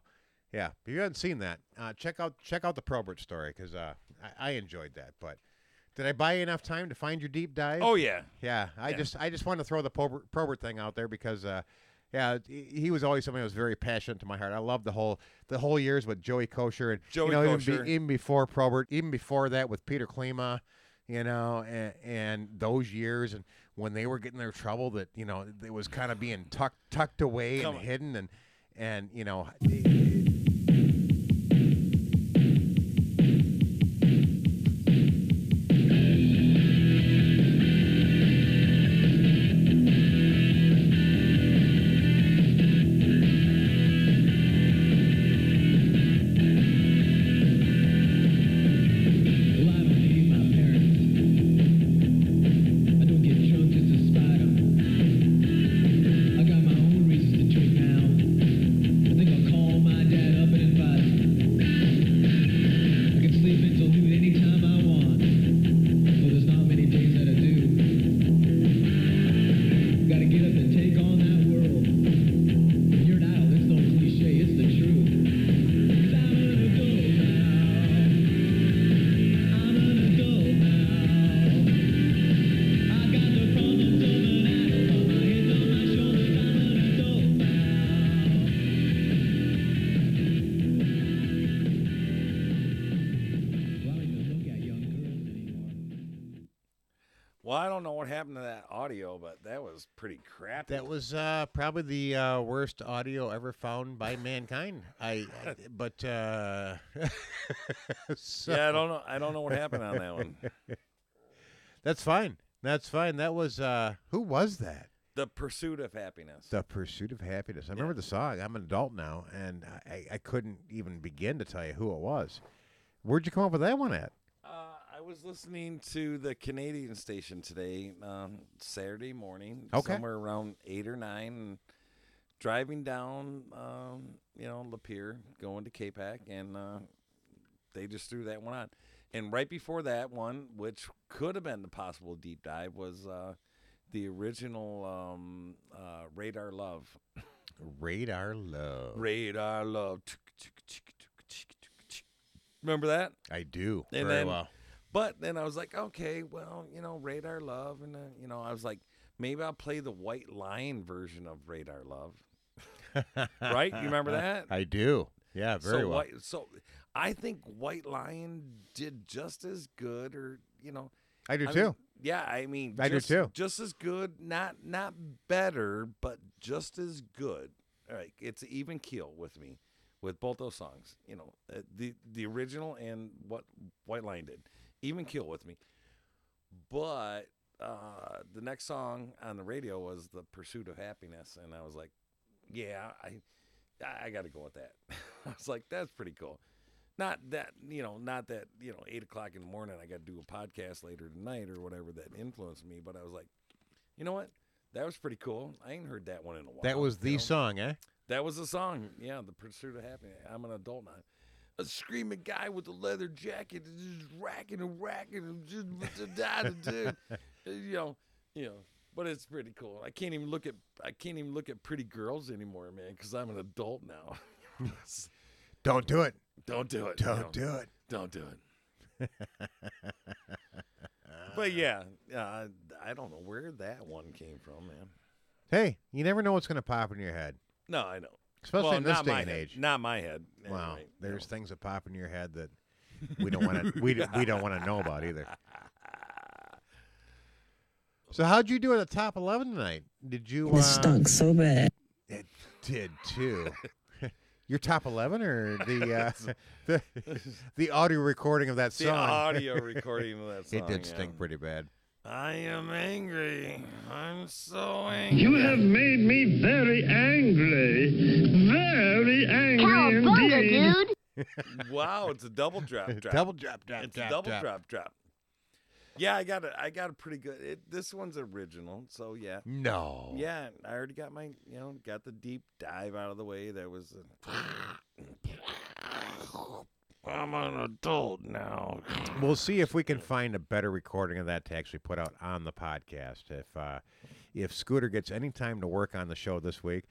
yeah, if you haven't seen that, uh, check out check out the Probert story because uh, I, I enjoyed that. But did I buy you enough time to find your deep dive? Oh yeah. Yeah, I Yeah. just I just wanted to throw the Probert, Probert thing out there because uh, yeah, he was always somebody that was very passionate to my heart. I love the whole the whole years with Joey Kocur and Joey you know even, Kocur. be, even before Probert, even before that with Peter Klima, you know, and, and those years and when they were getting their trouble that you know it was kind of being tucked tucked away Come and on. hidden and and you know. Happened to that audio, but that was pretty crappy. That was uh, probably the uh, worst audio ever found by mankind. I, I- but uh, so- yeah, I don't know. I don't know what happened on that one. That's fine. That's fine. That was uh, who was that? The pursuit of happiness. The Pursuit of Happiness. I remember the song. I'm an adult now, and I, I couldn't even begin to tell you who it was. Where'd you come up with that one at? I was listening to the Canadian station today, um, Saturday morning, Okay. somewhere around eight or nine, and driving down, um, you know, Lapeer, going to Capac, and uh, they just threw that one on. And right before that one, which could have been the possible deep dive, was uh, the original um, uh, Radar Love. Radar Love. Radar Love. Remember that? I do And very well. But then I was like, okay, well, you know, Radar Love, and uh, you know, I was like, maybe I'll play the White Lion version of Radar Love. right? You remember that? I do. Yeah, very so well. White, so I think White Lion did just as good, or you know, I do mean, too. yeah, I mean, I do too. Just as good, not not better, but just as good. All right, it's even keel with me with both those songs. You know, uh, the the original and what White Lion did, even keel with me. But uh, the next song on the radio was "The Pursuit of Happiness," and I was like, "Yeah, I I got to go with that." I was like, "That's pretty cool." Not that you know, not that you know, eight o'clock in the morning. I got to do a podcast later tonight or whatever that influenced me. But I was like, you know what? That was pretty cool. I ain't heard that one in a while. That was the you know? song, eh? That was the song. Yeah, the pursuit of happiness. I'm an adult now. A screaming guy with a leather jacket, just racking and racking, and just da da. You know, you know. But it's pretty cool. I can't even look at I can't even look at pretty girls anymore, man, because I'm an adult now. Don't do it. Don't do it. Don't No. do it. Don't do it. but yeah, uh, I don't know where that one came from, man. Hey, you never know what's going to pop in your head, No, I know. Especially well, in this not day my and head. age. Not my head. Wow, Anyway, there's no. things that pop in your head that we don't want to we, we don't want to know about either. So how'd you do at the top eleven tonight? Did you? Uh, stunk so bad. It did too. Your top eleven or the uh, the the audio recording of that song? The audio recording of that song. it did yeah. stink pretty bad. I am angry. I'm so angry. You have made me very angry. Very angry indeed. wow, it's a double drop drop. Double drop, drop, It's drop, a double drop. drop drop. Yeah, I got a I got a pretty good. It, this one's original, so yeah. No. Yeah, I already got my you know got the deep dive out of the way. That was. A, I'm an adult now. We'll see if we can find a better recording of that to actually put out on the podcast. If uh, if Scooter gets any time to work on the show this week,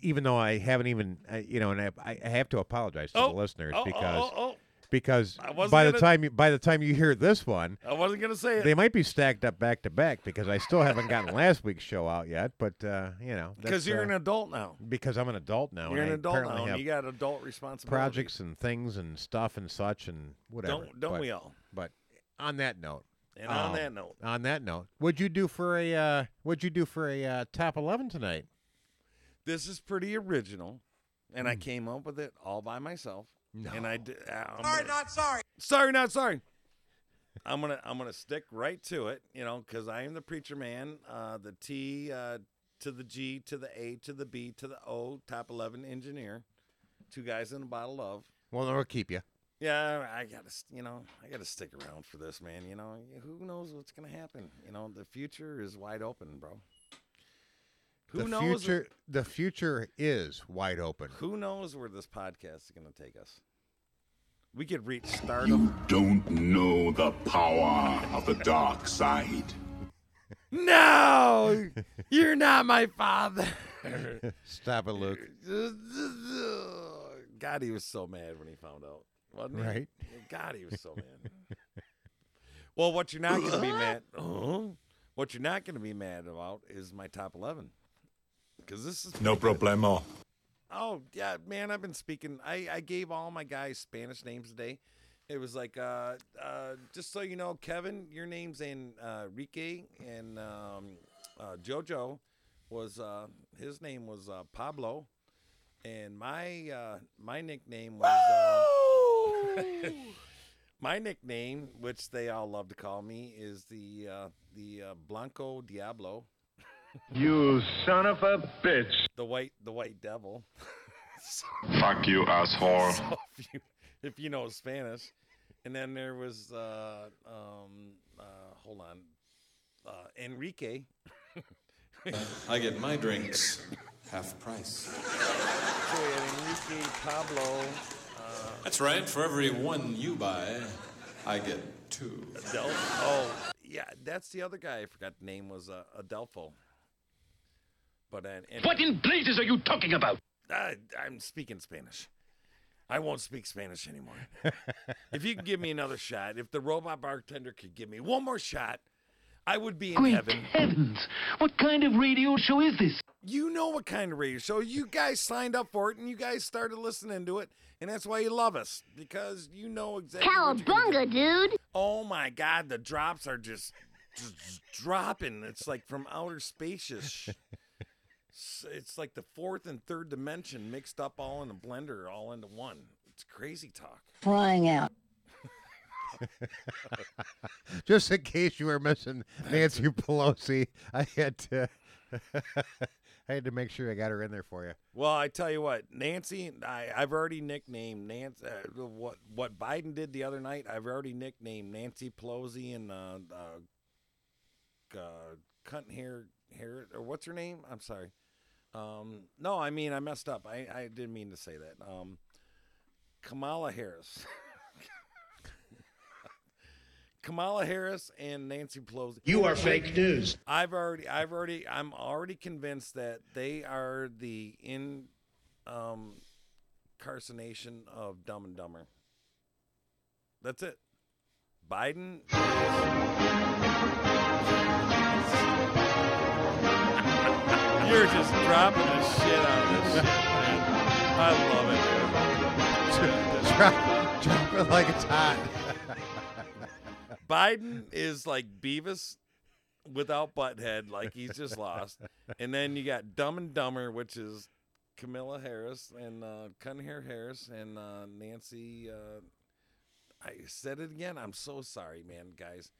even though I haven't even, uh, you know, and I, I have to apologize to Oh, the listeners oh, oh, because oh, oh. Because by the gonna- time you, by the time you hear this one, I wasn't gonna say it they might be stacked up back to back because I still haven't gotten last week's show out yet. But uh, you know, because you're uh, an adult now. because I'm an adult now. You're an I adult now. and You got adult responsibilities. projects and things and stuff and such and whatever. Don't don't But- we all? But on that note, And on um, that note, on that note, what'd you do for a uh, what'd you do for a uh, top eleven tonight? this is pretty original, and I came up with it all by myself. And I did. Sorry, not sorry. sorry, not sorry. I'm gonna I'm gonna stick right to it, you know, because I am the preacher man. Uh, the T uh, to the G to the A to the B to the O, top eleven engineer, two guys in a bottle of. Well, no, we'll keep you. Yeah, I gotta, you know, I gotta stick around for this, man. You know, who knows what's gonna happen? You know, the future is wide open, bro. Who the knows? future, the future is wide open. Who knows where this podcast is gonna take us? We could reach stardom. You Don't know the power of the dark side. No, you're not my father. Stop it, Luke. God, he was so mad when he found out, wasn't he? Right. God, he was so mad. well, what you're not going to be mad, uh what you're not going to be mad about is my top eleven, because this is No problemo. Oh yeah, man! I've been speaking. I, I gave all my guys Spanish names today. It was like, uh, uh, just so you know, Kevin, your name's in uh, Enrique, and um, uh, JoJo was uh, his name was uh, Pablo, and my uh, my nickname was uh, my nickname, which they all love to call me, is the uh, the uh, Blanco Diablo, You son of a bitch. the white the white devil. So- Fuck you, asshole. so if you if you know Spanish, and then there was uh, um, uh, hold on, uh, Enrique. I get my drinks half price. So we had Enrique Pablo. Uh, That's right. For every one you buy, I get two. Adel- oh, yeah, that's the other guy. I forgot the name was uh, Adelfo. But uh, and, What in blazes are you talking about? I, I'm speaking Spanish. I won't speak Spanish anymore. if you can give me another shot, if the robot bartender could give me one more shot, I would be in Great heaven. heavens! What kind of radio show is this? You know what kind of radio show. You guys signed up for it and you guys started listening to it, and that's why you love us because you know exactly. what you're Cowabunga, dude! Oh my God, the drops are just, just dropping. It's like from outer spacious. S- It's like the fourth and third dimension mixed up all in a blender, all into one. It's crazy talk. Flying out. Just in case you were missing Nancy Pelosi, I had to I had to make sure I got her in there for you. Well, I tell you what, Nancy, I, I've already nicknamed Nancy. Uh, what what Biden did the other night, I've already nicknamed Nancy Pelosi and uh, uh, uh, cunt hair hair or what's her name? I'm sorry. Um, no, I mean I messed up. I, I didn't mean to say that. Um, Kamala Harris. Kamala Harris and Nancy Pelosi. You are fake news. I've already, I've already, I'm already convinced that they are the in, um, of Dumb and Dumber. That's it. Biden. You're just dropping the shit out of this shit, man. I love it, dude. drop, drop it like it's hot. Biden is like Beavis without butthead, like he's just lost. And then you got Dumb and Dumber, which is Camilla Harris and uh, Cunhair Harris and uh, Nancy. Uh, I said it again. I'm so sorry, man, guys.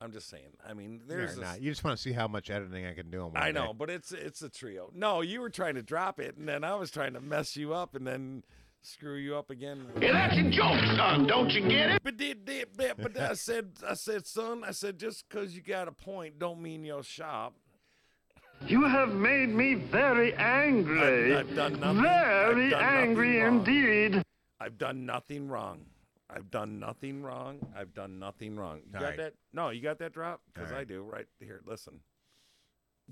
I'm just saying. I mean, You're there's this- not. You just want to see how much editing I can do in one I day. know, but it's it's a trio. No, you were trying to drop it, and then I was trying to mess you up, and then screw you up again. Yeah, that's a joke, son. Don't you get it? But did, did, but, but I said, I said, son, I said, just because you got a point, don't mean you'll shop. You have made me very angry. I've, I've done nothing. Very done angry nothing indeed. I've done nothing wrong. I've done nothing wrong. I've done nothing wrong. You All got right. that? No, you got that drop? Because All I do. Right here. Listen,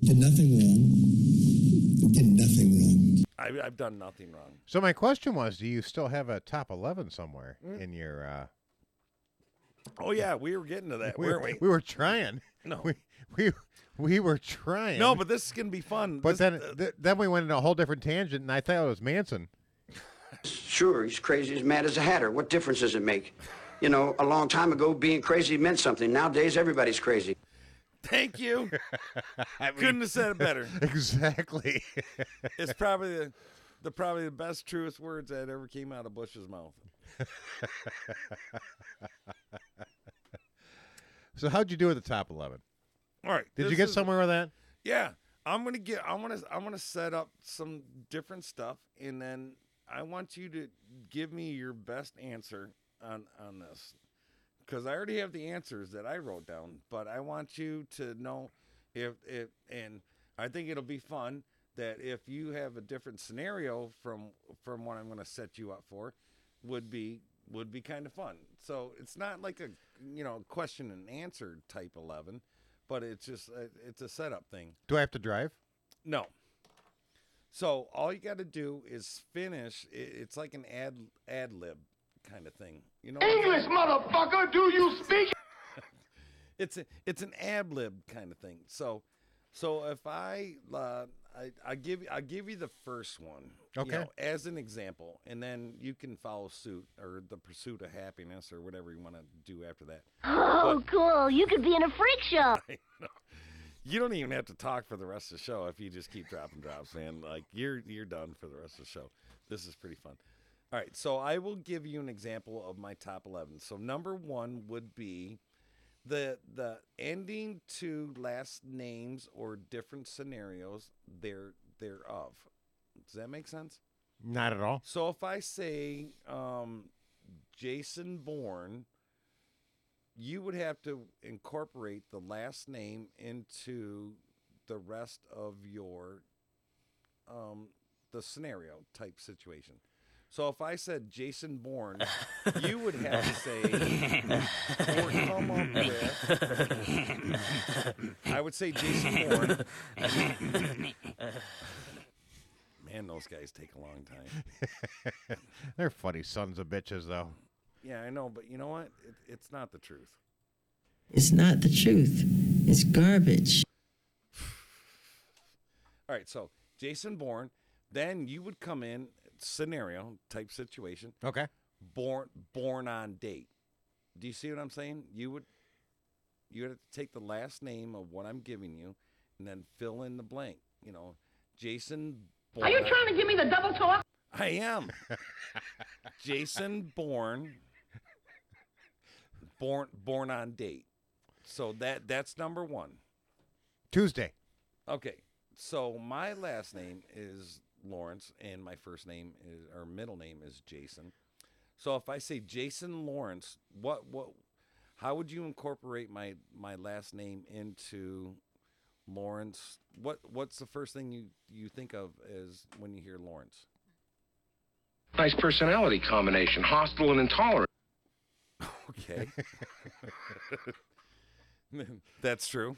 Did nothing wrong. Did nothing wrong. I, I've done nothing wrong. So my question was, do you still have a top eleven somewhere Mm. in your? Uh, Oh yeah, we were getting to that, we, weren't we? we were trying. No. we we we were trying. No, but this is gonna be fun. but This- then uh, th- then we went in a whole different tangent, and I thought it was Manson. Sure, he's crazy as mad as a hatter. What difference does it make? You know, a long time ago, being crazy meant something. Nowadays, everybody's crazy. Thank you. I Couldn't have said it better. Exactly. It's probably the, the probably the best, truest words that ever came out of Bush's mouth. so how'd you do at the top eleven? All right. Did you get is- somewhere with that? Yeah, I'm gonna get. I'm gonna. I'm gonna set up some different stuff, and then I want you to give me your best answer on on this, because I already have the answers that I wrote down. But I want you to know if if and I think it'll be fun that if you have a different scenario from from what I'm gonna set you up for, would be would be kind of fun. So it's not like a you know question and answer type eleven, but it's just a, it's a setup thing. Do I have to drive? No. So all you got to do is finish. It's like an ad ad lib kind of thing. You know. English, motherfucker, do you speak? It's a, it's an ad lib kind of thing. So So if I, uh, I, I give I give you the first one, you Okay. know, as an example, and then you can follow suit or the pursuit of happiness or whatever you want to do after that. Oh, cool. You could be in a freak show. You don't even have to talk for the rest of the show if you just keep dropping drops, man. Like you're you're done for the rest of the show. This is pretty fun. All right, so I will give you an example of my top eleven. So number one would be the the ending to last names or different scenarios there thereof. Does that make sense? Not at all. So if I say um, Jason Bourne, you would have to incorporate the last name into the rest of your um, the scenario type situation. So if I said Jason Bourne, you would have to say or come up with. I would say Jason Bourne. Man, those guys take a long time. They're funny sons of bitches, though. Yeah, I know, but you know what? It, it's not the truth. It's not the truth. It's garbage. All right, so Jason Bourne, then you would come in scenario type situation. Okay. Born born on date. Do you see what I'm saying? You would you would have to take the last name of what I'm giving you and then fill in the blank. You know, Jason Bourne. Are you trying to give me the double talk? I am. Jason Bourne. Born born on date. So that that's number one. Tuesday. Okay. So my last name is Lawrence and my first name is or middle name is Jason. So if I say Jason Lawrence, what what how would you incorporate my my last name into Lawrence? What what's the first thing you you think of as when you hear Lawrence? Nice personality combination, hostile and intolerant. Okay. That's true.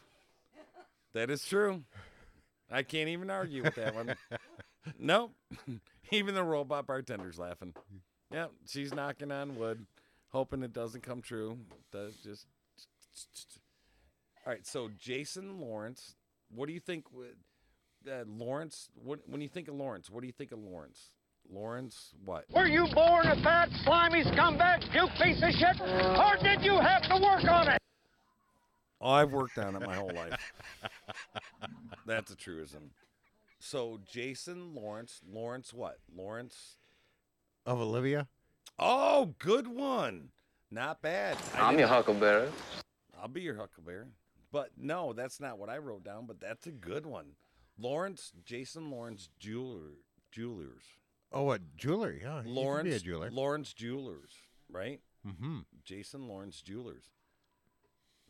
That is true. I can't even argue with that one. nope. even the robot bartender's laughing. Yep, she's knocking on wood, hoping it doesn't come true. Does just. All right, so Jason Lawrence, what do you think? Uh, Lawrence, what when you think of Lawrence, what do you think of Lawrence? Lawrence, what? Were you born a fat, slimy scumbag, you piece of shit? Or did you have to work on it? Oh, I've worked on it my whole life. That's a truism. So Jason Lawrence, Lawrence what? Lawrence Of Olivia? Oh, good one. Not bad. I I'm your huckleberry. I'll be your huckleberry. But no, that's not what I wrote down, but that's a good one. Lawrence, Jason Lawrence Jeweler Jewelers. Oh, what jewelry? Yeah, he could Lawrence be a jeweler. Lawrence Jewelers, right? Mm-hmm. Jason Lawrence Jewelers.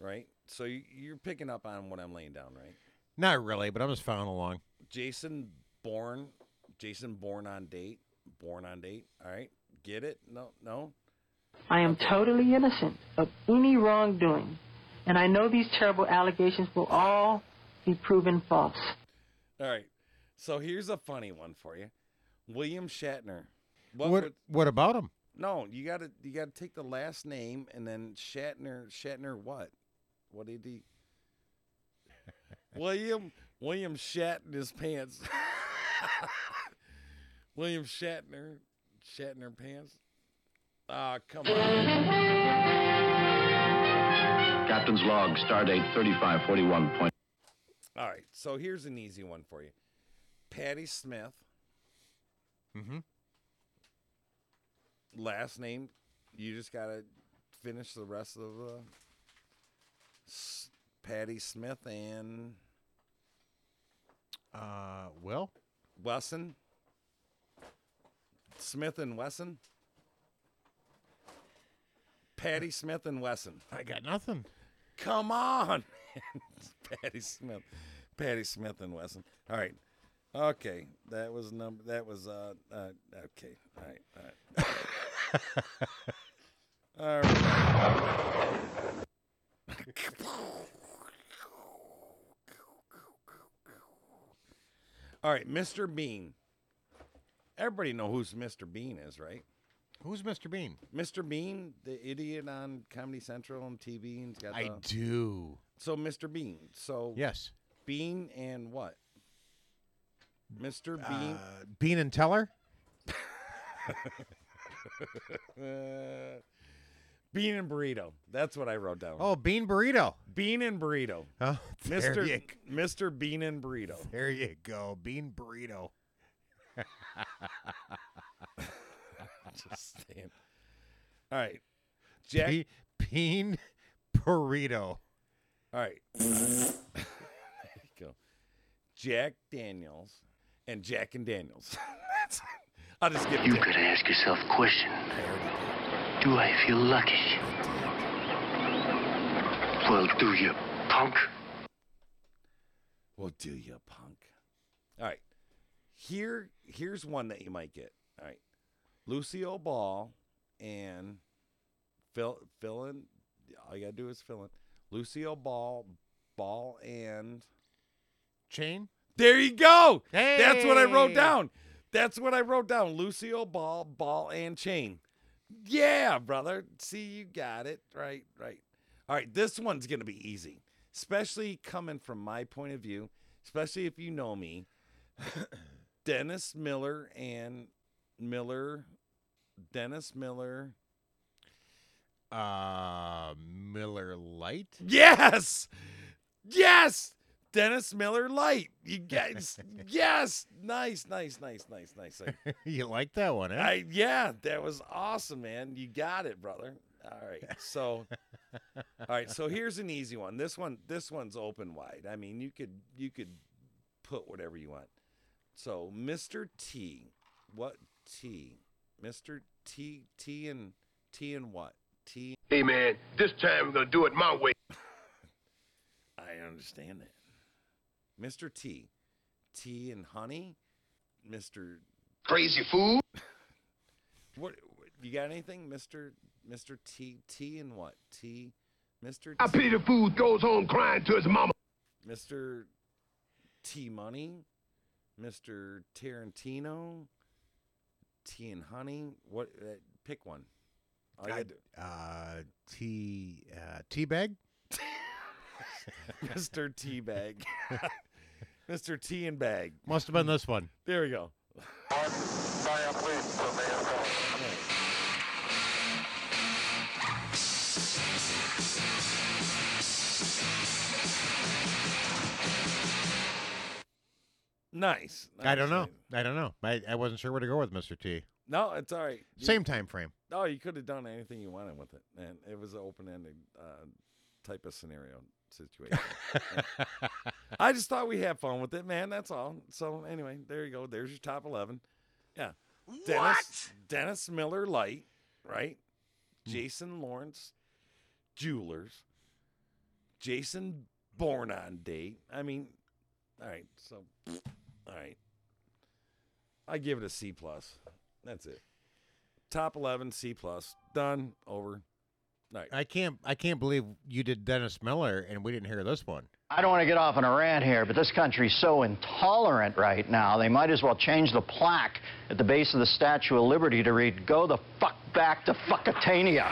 Right? So you're picking up on what I'm laying down, right? Not really, but I'm just following along. Jason born Jason born on date. Born on date. All right. Get it? No, no. I am totally innocent of any wrongdoing, and I know these terrible allegations will all be proven false. All right. So here's a funny one for you. William Shatner. What, What? would- What about him? no, you gotta you gotta take the last name and then Shatner Shatner what? What did he William William shat in his pants. William Shatner Shatner pants. Ah, come on. Captain's log, stardate 3541. Point. All right, so here's an easy one for you. Patty Smith. Mm-hmm. Last name, you just gotta finish the rest of the S- Patty Smith and Uh, Will? Wesson. Smith and Wesson. Patty Smith and Wesson. I got nothing. Come on, Patty Smith, Patty Smith and Wesson. All right, okay, that was number. That was uh, uh okay. All right, all right. all right. All right, Mr. Bean. Everybody know who's Mr. Bean is, right? Who's Mr. Bean? Mr. Bean, the idiot on Comedy Central and TV, and he's got I the- do. So Mr. Bean. So Yes. Bean and what? Mr. Bean. Uh, Bean and Teller. Uh, bean and burrito. That's what I wrote down. Oh, bean burrito. Bean and burrito. Oh, there Mr. you, Mr. Bean and burrito. there you go. Bean burrito. Just saying. All right. Jack. Be- bean burrito. All right. there you go. Jack Daniels and Jack and Daniels. That's I'll just give it You gotta ask yourself a question. Do I feel lucky? Well, do you, punk? Well, do you, punk? All right. Here, here's one that you might get. All right. Lucille Ball and fill fill in. All you gotta do is fill in. Lucille Ball, Ball and Chain. There you go. That's what I wrote down. That's what I wrote down. Lucille Ball, Ball and Chain. Yeah, brother. See, you got it. Right, right. All right, this one's going to be easy, especially coming from my point of view, especially if you know me. Dennis Miller and Miller, Dennis Miller. Uh, Miller Lite. Yes, yes, Dennis Miller Lite. You guys, yes, nice, nice, nice, nice, nice. you like that one, eh? I yeah, that was awesome, man. You got it, brother. All right. So All right, so here's an easy one. This one this one's open wide. I mean, you could you could put whatever you want. So, Mr. T. What T? Mr. T T and T and what? T Hey, man, this time we're going to do it my way. I understand that. Mr. T. Tea and honey? Mr. Crazy food. What you got anything? Mr. Mr. T T and what? T Mr. I pity the fool goes home crying to his mama. Mr. T Money, Mr. Tarantino, Tea and Honey. What? Uh, pick one. All you I- gotta uh, tea, uh, tea bag. Mr. Teabag, Mr. Tea and Bag. Must have been this one. There we go. Nice. I don't know. I don't know. I, I wasn't sure where to go with Mr. T. No, it's all right. You- Same time frame. No, you could have done anything you wanted with it, and it was an open-ended uh, type of scenario situation. Yeah. I just thought we had fun with it, man. That's all. So anyway, there you go. There's your top eleven. Yeah, Dennis Dennis Miller Lite, right? Hmm. Jason Lawrence, Jewelers, Jason Born on Date. I mean, all right. So, all right. I give it a C plus. That's it. Top eleven, C plus. Done. Over. All right. I can't. I can't believe you did Dennis Miller and we didn't hear this one. I don't want to get off on a rant here, but this country's so intolerant right now, they might as well change the plaque at the base of the Statue of Liberty to read, Go the fuck back to Fuckatania.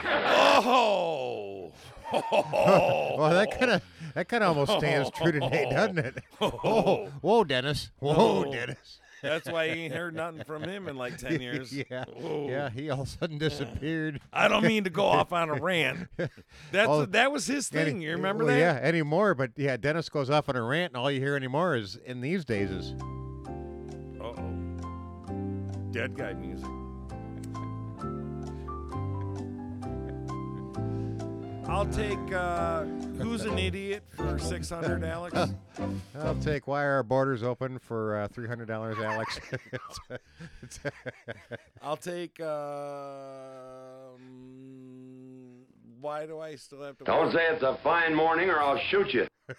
Oh. well, that kind of that kind of almost stands true today, doesn't it? Oh, oh whoa, Dennis. Whoa, Oh. Dennis. That's why you ain't heard nothing from him in like ten years. yeah, Whoa. yeah. He all of a sudden disappeared. I don't mean to go off on a rant. That's Oh, that was his thing. Any- you remember well, that? Yeah, anymore. But yeah, Dennis goes off on a rant, and all you hear anymore is in these days is Uh oh. Dead guy music. I'll take uh, Who's an Idiot for 600, Alex. I'll take Why Are Our Borders Open for uh, three hundred dollars, Alex. I'll take. Um, why do I still have to? Don't work? say it's a fine morning or I'll shoot you.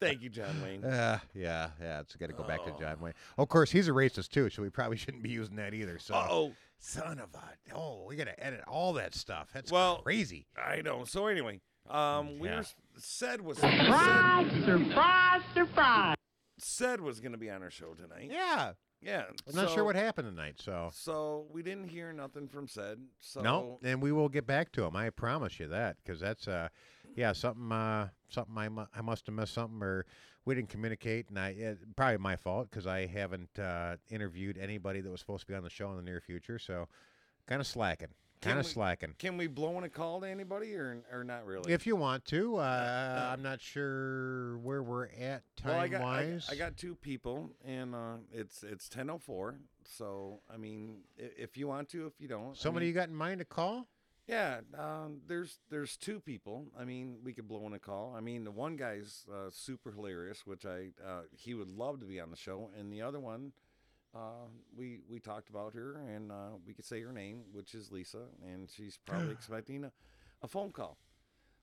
Thank you, John Wayne. Uh, yeah, yeah. It's got to go back to John Wayne. Of course, he's a racist too, so we probably shouldn't be using that either. So, Uh-oh. Son of a oh, we got to edit all that stuff. That's Well, crazy. I know. So anyway, um, we Yeah. were said was Surprise, surprise, surprise. said was going to be on our show tonight. Yeah, Yeah. I'm not sure what happened tonight. So, So we didn't hear nothing from said. So no, and we will get back to him. I promise you that because that's uh, yeah, something, uh, something I, mu- I must have missed something, or we didn't communicate, and I it, probably my fault because I haven't uh, interviewed anybody that was supposed to be on the show in the near future. So, kind of slacking, kind of slacking. Can we blow in a call to anybody or or not really? If you want to, uh, I'm not sure where we're at time well, I got, wise. I got two people, and uh, it's it's ten oh four. So I mean, if you want to, if you don't, I Somebody mean, you got in mind to call? Yeah, um, there's there's two people. I mean, we could blow in a call. I mean, the one guy's uh, super hilarious, which I uh, he would love to be on the show, and the other one, uh, we we talked about her, and uh, we could say her name, which is Lisa, and she's probably expecting a, a phone call.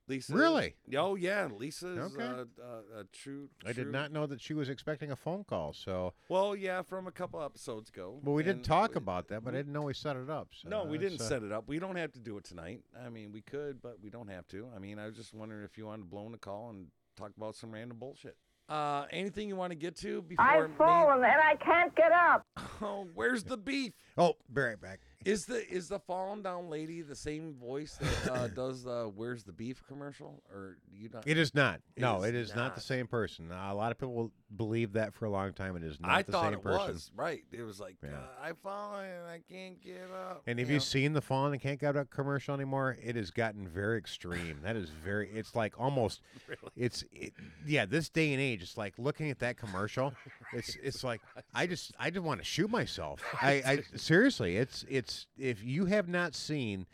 Lisa, Really? Oh yeah, Lisa is Okay. uh, uh, a true. I did not know that she was expecting a phone call. So, Well, yeah, from a couple episodes ago. well, we did and talk we- about that, but I didn't know we set it up. So no, we didn't uh, set it up. We don't have to do it tonight. I mean, we could, but we don't have to. I mean, I was just wondering if you wanted to blow in a call and talk about some random bullshit. Uh, anything you want to get to before? I've fallen and I can't get up. Oh, where's the beef? Oh, be right back. Is the is the fallen down lady the same voice that uh, does the "Where's the beef" commercial, or you not? It is not. No, it is not. the same person. Uh, a lot of people believe that for a long time. and It is not I the thought same it person. was right. It was like Yeah. uh, I fallen and I can't get up. And have you you know? seen the Fallen and Can't Get Up commercial anymore? It has gotten very extreme. that is very. It's like almost. Really? It's it, yeah. This day and age, it's like looking at that commercial. It's it's like I just I just want to shoot myself. I, I seriously. It's it's if you have not seen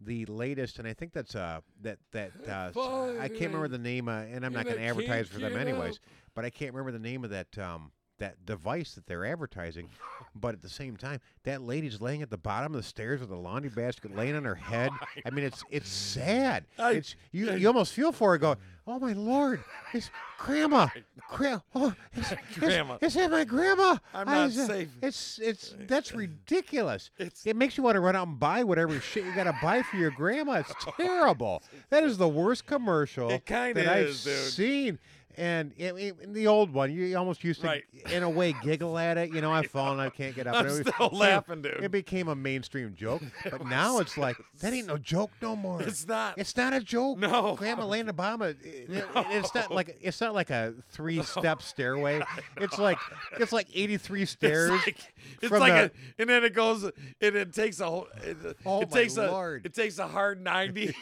the latest, and I think that's uh that that uh, I can't remember the name, uh, and I'm not going to advertise for them anyways. But I can't remember the name of that um that device that they're advertising. But at the same time, that lady's laying at the bottom of the stairs with a laundry basket laying on her head. I mean, it's it's sad. it's you you almost feel for her. Go, oh my lord, it's grandma, grandma, oh, it's, it's- Grandma. Is that my grandma? I'm not was, uh, safe. It's it's that's ridiculous. it makes you want to run out and buy whatever shit you got to buy for your grandma. It's terrible. That is the worst commercial It that I've is, seen. And it, it- the old one, you almost used to, Right. in a way, giggle at it. You know, I've fallen, I can't get up. I'm it was- still laughing, dude. It became a mainstream joke, but now it's like that ain't no joke no more. It's not. It's not a joke. No. Grandma the bottom. it- it- It's not like it's not like a three-step stairway. It's like it's like eighty-three stairs. It's like, it's like the- a, and then it goes, and it takes a whole. It, Oh, it my takes Lord. a. It takes a hard ninety.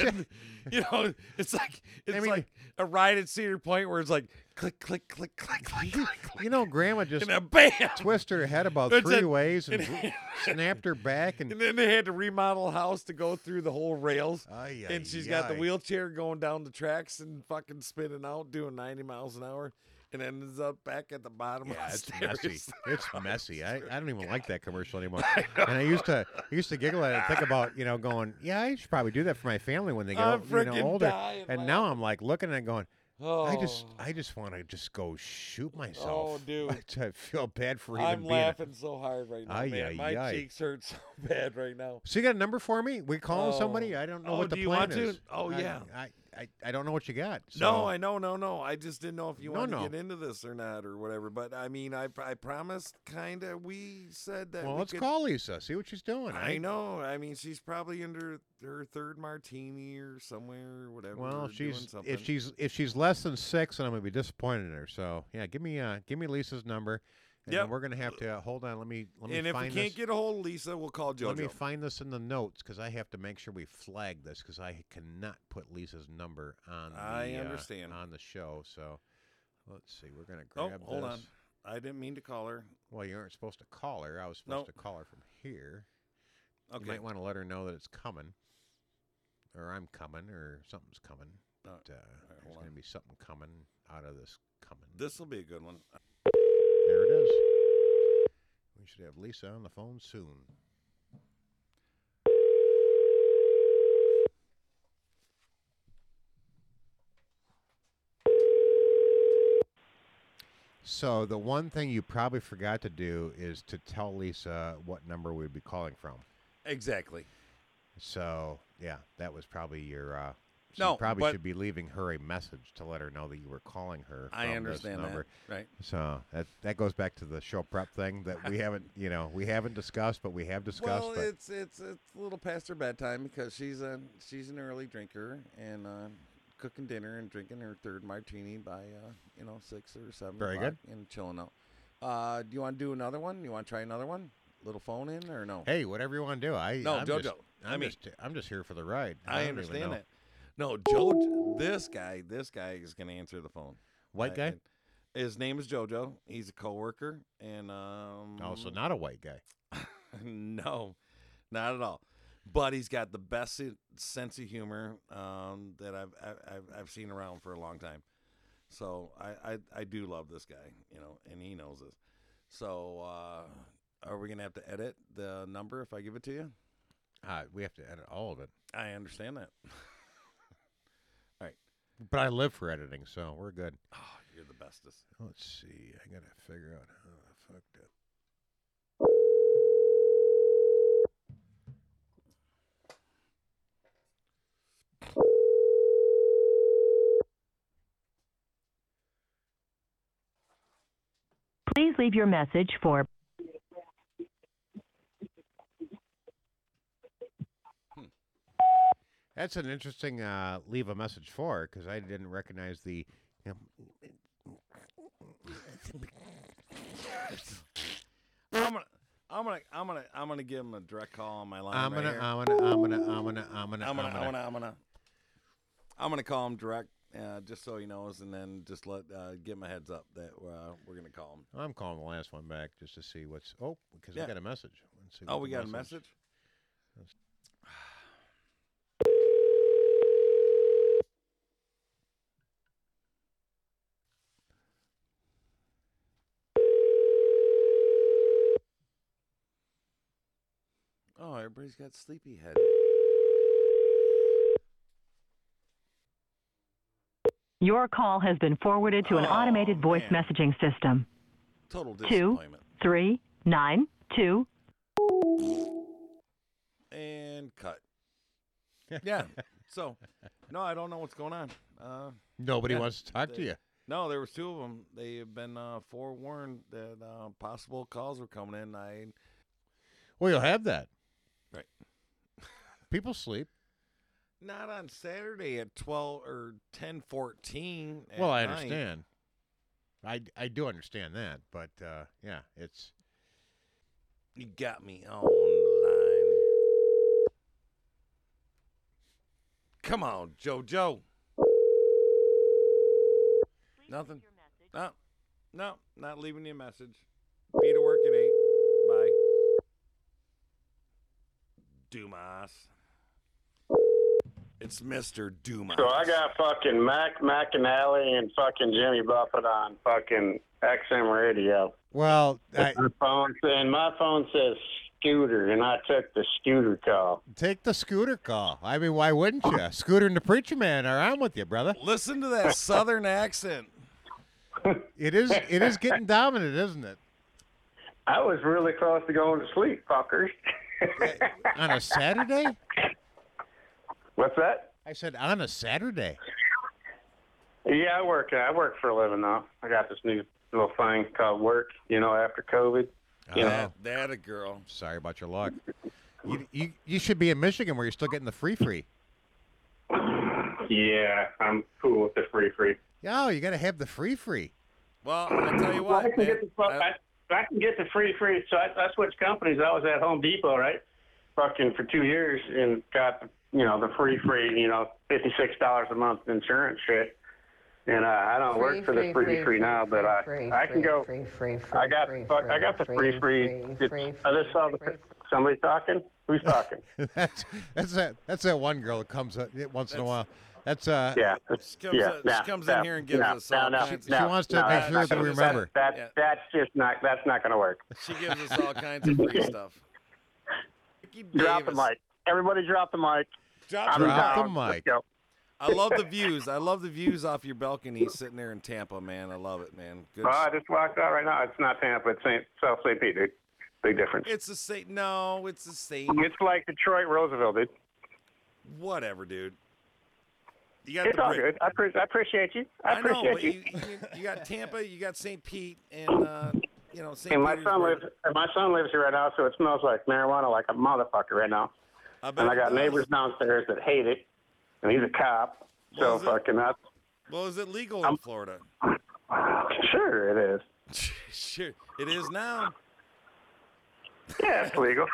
And, you know, it's like it's mean- like ride at Cedar Point where it's like click, click, click, click, click, click. You know, Grandma just And bam! twisted her head about It's three a- ways and and- snapped her back and And then they had to remodel a house to go through the whole rails. Ay, and ay, she's got the wheelchair going down the tracks and fucking spinning out, doing 90 miles an hour, and ends up back at the bottom Yeah, of the it's stairs. messy. It's messy. I, I don't even like that commercial anymore. and I used to I used to giggle at it and think about, you know, going, yeah, I should probably do that for my family when they get you know, older. And now I'm like looking at it going, Oh. I just. I just want to just go shoot myself. Oh, dude. I feel bad for even I'm being a- laughing so hard right now, Ay, man. ay, My ay. cheeks hurt so bad right now. So you got a number for me? We calling somebody? Oh. I don't know Oh, what the do you plan want to? is. Oh, I- yeah. I, I, I I don't know what you got. No, I know, no, no. I just didn't know if you No, wanted no. to get into this or not or whatever. But I mean, I, I promised, kind of. We said that. Well, we let's could- call Lisa. See what she's doing. I know. I mean, she's probably under her third martini or somewhere, or whatever. Well, or if doing she's if she's if she's less than six, then I'm gonna be disappointed in her. So yeah, give me uh give me Lisa's number. And Yep. we're gonna have to uh, hold on. Let me let me and if we can't this. get a hold of Lisa, we'll call JoJo. let me find this in the notes because I have to make sure we flag this because I cannot put Lisa's number on. The, I uh, understand. on the show. So let's see. We're gonna grab. oh, grab hold this. on. I didn't mean to call her. Well, you aren't supposed to call her. I was supposed Nope. to call her from here. Okay. You might want to let her know that it's coming, or I'm coming, or something's coming. Uh, But, uh, there's hold going to be something coming out of this coming. This will be a good one. Is. We should have Lisa on the phone soon. So the one thing you probably forgot to do is to tell Lisa what number we'd be calling from. Exactly. So yeah, that was probably your uh, you No, probably should be leaving her a message to let her know that you were calling her. I understand that, right. So that that goes back to the show prep thing that we haven't, you know, we haven't discussed, but we have discussed. Well, it's it's it's a little past her bedtime because she's a she's an early drinker and uh, cooking dinner and drinking her third martini by uh, you know six or seven. Very good. And chilling out. Uh, do you want to do another one? You want to try another one? Little phone in or no? hey, whatever you want to do. I No, I'm JoJo. Just, I I'm mean- just I'm just here for the ride. I, don't understand know. No, Joe. This guy, this guy is going to answer the phone. White guy? I- his name is JoJo. He's a coworker, and um, Oh, so not a white guy. no, not at all. But he's got the best sense of humor um, that I've, I've I've seen around for a long time. So I, I I do love this guy, you know, and he knows this. So uh, are we gonna have to edit the number if I give it to you? Uh, we have to edit all of it. I understand that. all right, But I live for editing, so we're good. oh, you're the bestest. Let's see. I gotta figure out how the fuck that. Please leave your message for That's an interesting uh, leave a message for because I didn't recognize the. You know, I'm gonna. I'm gonna, I'm gonna, I'm gonna give him a direct call on my line. I'm gonna, here. I'm gonna, I'm gonna, I'm gonna, I'm gonna, I'm gonna, I'm I'm gonna. I'm gonna, I'm gonna call him direct, uh, just so he knows, and then just let uh, give him a heads up that uh, we're gonna call him. I'm calling the last one back just to see what's. Oh, because Yeah. I got a message. Let's see Oh, we got a message. Oh, everybody's got sleepyhead. your call has been forwarded to an Oh, automated voice man. messaging system. Total Two disappointment. three nine two. And cut. yeah. So, no, I don't know what's going on. Uh, Nobody yeah, wants to talk to you. No, there was two of them. They have been uh, forewarned that uh, possible calls were coming in. I Well, you'll have that. Right. People sleep. not on Saturday at twelve or ten fourteen. Well, I understand. I, I do understand that, but uh, yeah, it's You got me on the line. Come on, JoJo. Nothing. No, no, not leaving you a message. Be to work at eight. Bye. Dumas. It's Mr. Dumas. So I got fucking Mac McAnally and fucking Jimmy Buffett on fucking XM radio. well. I, My phone and my phone says scooter, and I took the scooter call. take the scooter call. I mean, why wouldn't you? Scooter and the preacher man are on with you, brother. Listen to that southern accent. It is it is getting dominant, isn't it? I was really close to going to sleep, fuckers. On a Saturday? What's that? I said on a Saturday. Yeah, I work. I work for a living now. I got this new little thing called work. You know, after COVID. Oh, you know, That, that a girl. Sorry about your luck. You, you you should be in Michigan where you're still getting the free free. yeah, I'm cool with the free free. Yo, you got to have the free free. Well, I tell you Well, what, I can man, get the fu- uh, I, I can get the free free. So I, I switched companies. I was at Home Depot, right? Fucking for two years and got the you know the free free. You know, fifty six dollars a month insurance shit. And uh, I don't Free, work for the free, free free, free, now, but I free, I can go. free, free, free, I got free, fuck, I got the free, free free. free, free, I just saw the somebody talking. Who's talking? that's that's that that's that one girl that comes up once in a while. That's uh Yeah, She comes, yeah, uh, no, she comes no, in here and gives no, us no, all no, kinds She no, wants to no, make sure not that we gonna- remember. That, Yeah. that's just not that's not going to work. She gives us all kinds of free stuff. Ricky Drop the mic. Everybody, drop the mic. Drop I'm the Drop the mic. I love the views. I love the views off your balcony sitting there in Tampa, man. I love it, man. Good. Well, I just walked out right now. It's not Tampa. It's St. South St. Pete, dude. Big difference. It's the same. No, it's the same. It's like Detroit, Roosevelt, dude. Whatever, dude. You got It's all break. good. I, pre- I appreciate you. I, I know, appreciate but you. you, you, you got Tampa, you got St. Pete, and uh, you know St. And my son lives. and My son lives here right now, so it smells like marijuana like a motherfucker right now. I and I got neighbors downstairs that hate it, and he's a cop. Well, So fucking that's Well, is it legal in Florida? sure it is. sure, it is now. Yeah, it's legal.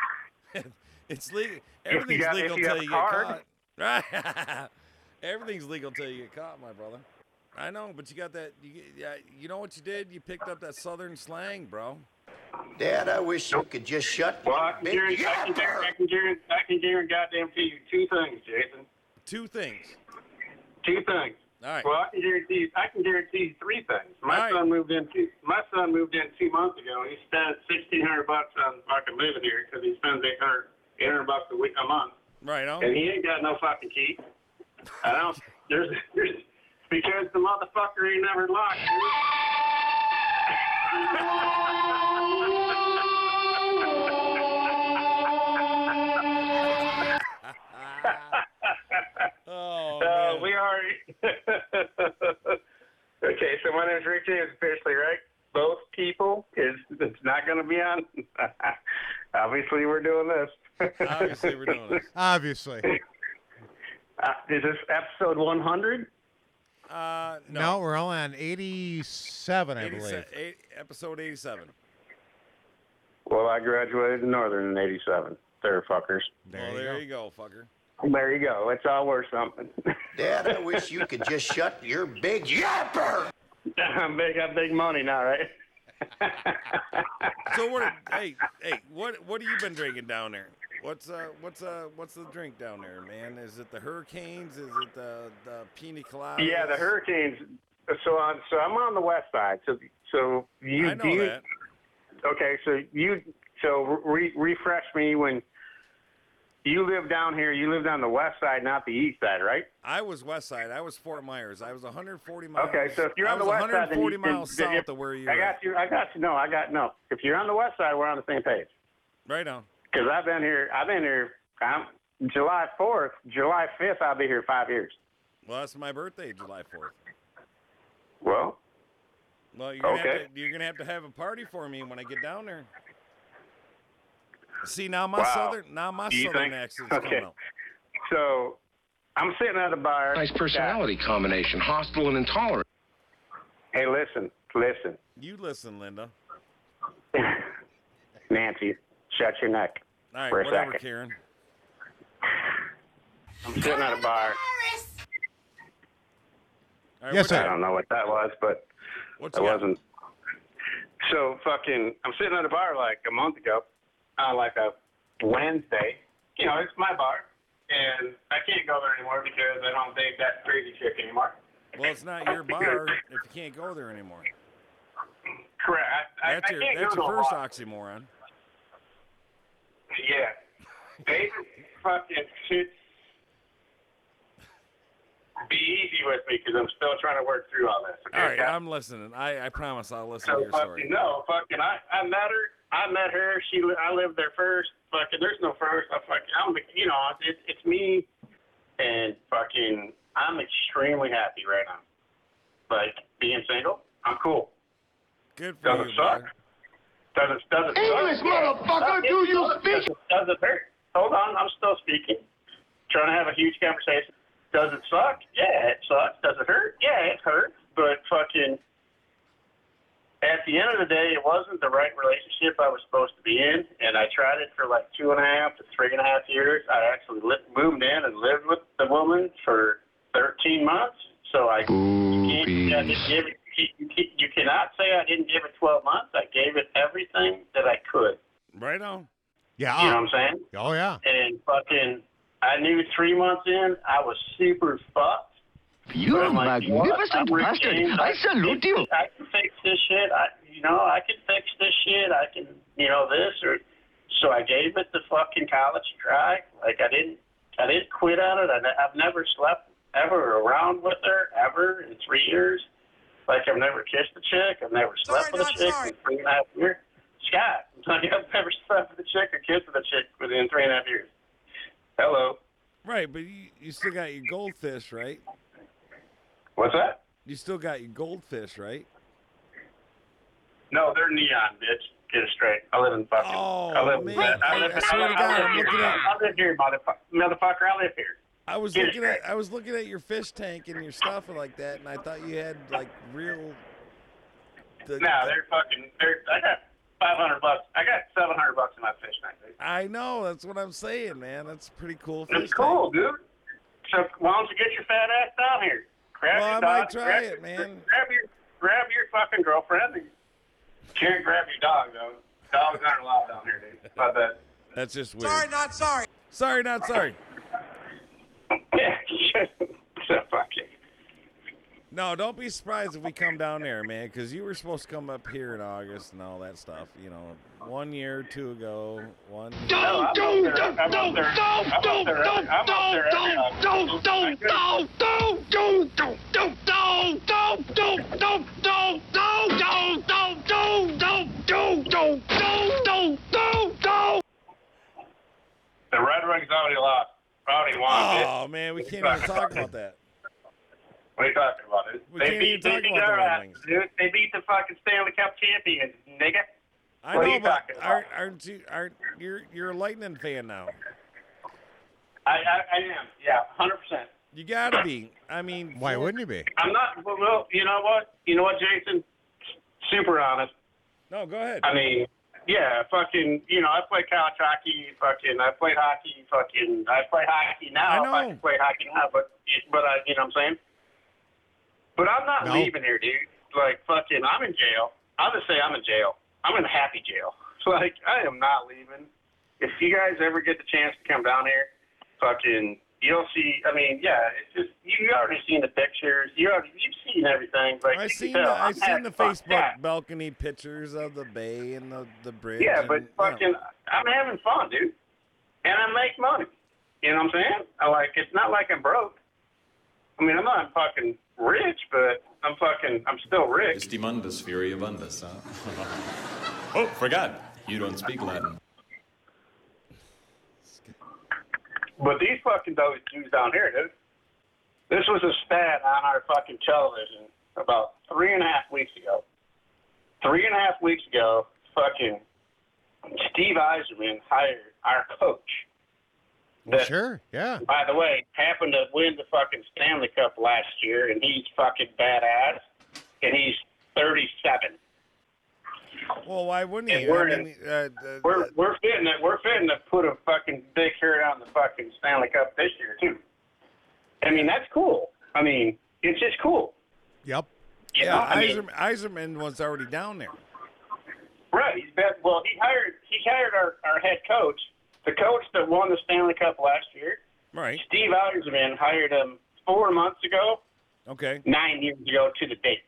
It's legal. Everything's got- legal you you get caught. Right. Everything's legal till you get caught, my brother. I know, but you got that. You, yeah, you know what you did? You picked up that southern slang, bro. Dad, I wish you could just shut Well, I can big guarantee, I can guarantee, I can guarantee, I can guarantee goddamn to you two things, Jason. Two things. Two things. All right. Well, I can guarantee, I can guarantee three things. My All right. son moved in two. My son moved in two months ago. He spent sixteen hundred bucks on fucking living here because he spends eight hundred, eight hundred bucks a week a month, Right on. and he ain't got no fucking key. I don't. There's, there's because the motherfucker ain't never locked. Oh, Uh, we already. okay, so my name's Rick James, officially, right? Both people is it's not going to be on. Obviously, we're doing this. Obviously, we're doing this. Obviously. Uh, is this episode 100? Uh, No, no. we're only on 87, I 87 believe. eight, episode 87. Well, I graduated in Northern in '87. There, fuckers. well, there you go, fucker. There you go. It's all worth something. Dad, I wish you could just shut your big yapper. I'm big. Got big money now, right? So what? hey, hey, what? What have you been drinking down there? What's uh, what's uh, what's the drink down there, man? Is it the Hurricanes? Is it the the Pina Colada? Yeah, the Hurricanes. So on, so I'm on the west side. So so you I know you, that. Okay, so you so re- refresh me when you live down here. You lived on the west side, not the east side, right? I was west side. I was Fort Myers. I was 140 miles. Okay, so if you're I on the west side, then 140 you, then- miles then south if- of where you. I got you. I got you. No, I got no. If you're on the west side, we're on the same page. Right on. Because I've been here. I've been here. I'm, July 4th, July 5th. I'll be here five years. Well, that's my birthday, July 4th. Well, Well, you're gonna, have to, you're gonna have to have a party for me when I get down there. See now my Wow. southern now my You southern think- accent's okay. coming out. so I'm sitting at a bar. Nice personality combination, hostile and intolerant. Hey, listen, listen, You listen, Linda. Nancy, shut your neck All right, for a whatever, second. Karen. I'm sitting at a bar. All right, Yes, sir. I don't know what that was, but What's it you wasn't. So fucking, I'm sitting at a bar like a month ago, on like a Wednesday. You know, it's my bar, and I can't go there anymore because I don't date that crazy chick anymore. Well, it's not your bar if you can't go there anymore. Correct. I, That's I, your I can't that's go your to a first bar. oxymoron. Yeah. They fucking should be easy with me because I'm still trying to work through all this. Okay? All right, I'm listening. I, I promise I'll listen to So your story. fucking no, fucking I, I met her. I met her. She I lived there first. Fucking there's no first. I fucking I'm you know it's it's me, and fucking I'm extremely happy right now. Like being single, I'm cool. Good for Doesn't you, suck. Brother. Doesn't doesn't English, suck. Yeah. motherfucker, It do you sucks. speak? Doesn't, doesn't hurt. Hold on, I'm still speaking. Trying to have a huge conversation. Does it suck? Yeah, it sucks. Does it hurt? Yeah, it hurts. But fucking, at the end of the day, it wasn't the right relationship I was supposed to be in, and I tried it for like two and a half to three and a half years. I actually li- moved in and lived with the woman for 13 months. So I, you can't, I didn't give it, you, you- you cannot say I didn't give it 12 months. I gave it everything that I could. Right on. Yeah. You know what I'm saying? Oh, yeah. and fucking, I knew three months in I was super fucked. You are I'm like, you know what? magnificent I'm Rick bastard. James. I salute you. I can fix this shit. I, you know, I can fix this shit. I can, you know, this or. So I gave it the fucking college try. Like I didn't, I didn't quit on it. I, I've never slept ever around with her ever in three years. Like I've never kissed a chick. I've never slept with a chick in three and a half years. Scott, like I've never slept with a chick or kissed with a chick within three and a half years. Hello. Right, but you, you still got your goldfish, right? What's that? You still got your goldfish, right? No, they're neon, bitch. Get it straight. I live in fucking. Oh, I live, man. I live, I- I swear to I live I'm here. I live here, motherfucker. Motherfucker, I live here. I was Get looking at. I was looking at your fish tank and your stuff and like that, and I thought you had like real. The, No, they're fucking. They're. I got five hundred bucks. I got seven hundred bucks in my fish tank. Dude. I know that's what I'm saying, man. That's pretty cool. Fish It's cool, tank. dude. So why don't you get your fat ass down here? Grab Well, your I dog. might try grab it, your, man. Grab your grab your fucking girlfriend. And can't grab your dog though. Dogs aren't allowed down here, dude. But that. That's just weird. Sorry, not sorry. Sorry, not sorry. Yeah, so fucking. No, don't be surprised if we come down there, man, because you were supposed to come up here in August and all that stuff. You know, one year two ago. One. No, I'm up there- I'm up there- I'm up there every- I'm up there every August. The Red Wings already lost. Already won. Oh man, we can't even talk about that. What are you talking about, dude? We they can't beat, even they beat about the their Red ass, Wings. dude. They beat the fucking Stanley Cup champions, nigga. I what are know, you but talking about? aren't, aren't you? Aren't you're you're a Lightning fan now? I, I, I am. Yeah, hundred percent. You gotta be. I mean, Why wouldn't you be? I'm not. Well, well, you know what? You know what, Jason? Super honest. No, go ahead. I mean, yeah, fucking. You know, I play college hockey. Fucking, I played hockey. Fucking, I play hockey now. I If I can play hockey now, but but I, you know what I'm saying. But I'm not No. leaving here, dude. Like fucking, I'm in jail. I'll just say I'm in jail. I'm in happy jail. Like I am not leaving. If you guys ever get the chance to come down here, fucking, you'll see. I mean, yeah, it's just you already seen the pictures. You already you've seen everything. Like I you can seen the I'm I seen the. Facebook Yeah. balcony pictures of the bay and the the bridge. Yeah, but and, you know. fucking, I'm having fun, dude, and I make money. You know what I'm saying? I like. It's not like I'm broke. I mean, I'm not fucking rich, but I'm fucking. I'm still rich. Isti mundus furiabundus, huh? oh, forgot. You don't speak Latin. But these fucking those dudes down here, dude. This was a stat on our fucking television about three and a half weeks ago. Three and a half weeks ago, fucking Steve Yzerman hired our coach. Well, that- sure. Yeah. by the way, happened to win the fucking Stanley Cup last year, and he's fucking badass, and he's 37. Well, why wouldn't he? And we're I in- mean, uh, uh, We're we're fitting to we're fitting to put a fucking big hurt on the fucking Stanley Cup this year too. I mean that's cool. I mean it's just cool. Yep. You yeah, know? I mean, Yzerman, Yzerman was already down there. right. He's been well. He hired he hired our our head coach, the coach that won the Stanley Cup last year. Right. Steve Yzerman hired him four months ago, Okay. nine years ago to the date.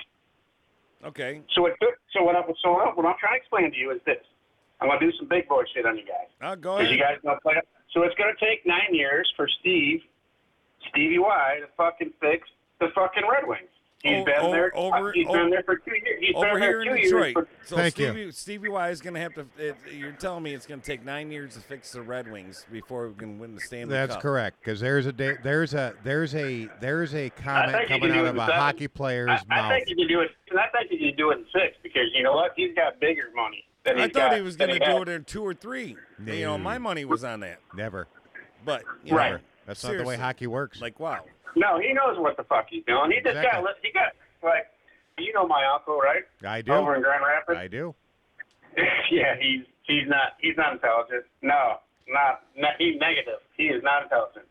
Okay. So it took. So what I'm so what I'm trying to explain to you is this. I'm gonna do some big boy shit on you guys. Uh, go ahead. you guys don't play. So it's gonna take nine years for Steve, Stevie Y, to fucking fix the fucking Red Wings. He's O- been o- there. over- he's o- been there for two years. He's Over been there here in two Detroit. years. For, So Thank you. Stevie, Stevie Y is going to have to. It, you're telling me it's going to take nine years to fix the Red Wings before we can win the Stanley That's Cup. correct. Because there's a there's a there's a there's a I comment coming out of a seven. hockey player's I, I mouth. think you can do it. I think you can do it in six because you know what? He's got bigger money. Than I thought got, he was going to do had. it in two or three. No. You know, my hmm. money was on that. Never. But you know, Right. That's not the way hockey works. Like wow. No, he knows what the fuck he's doing. He just Exactly. got. He got like. You know my uncle, right? I do. Over in Grand Rapids. I do. yeah, he's he's not he's not intelligent. No, not, not he's negative. He is not intelligent.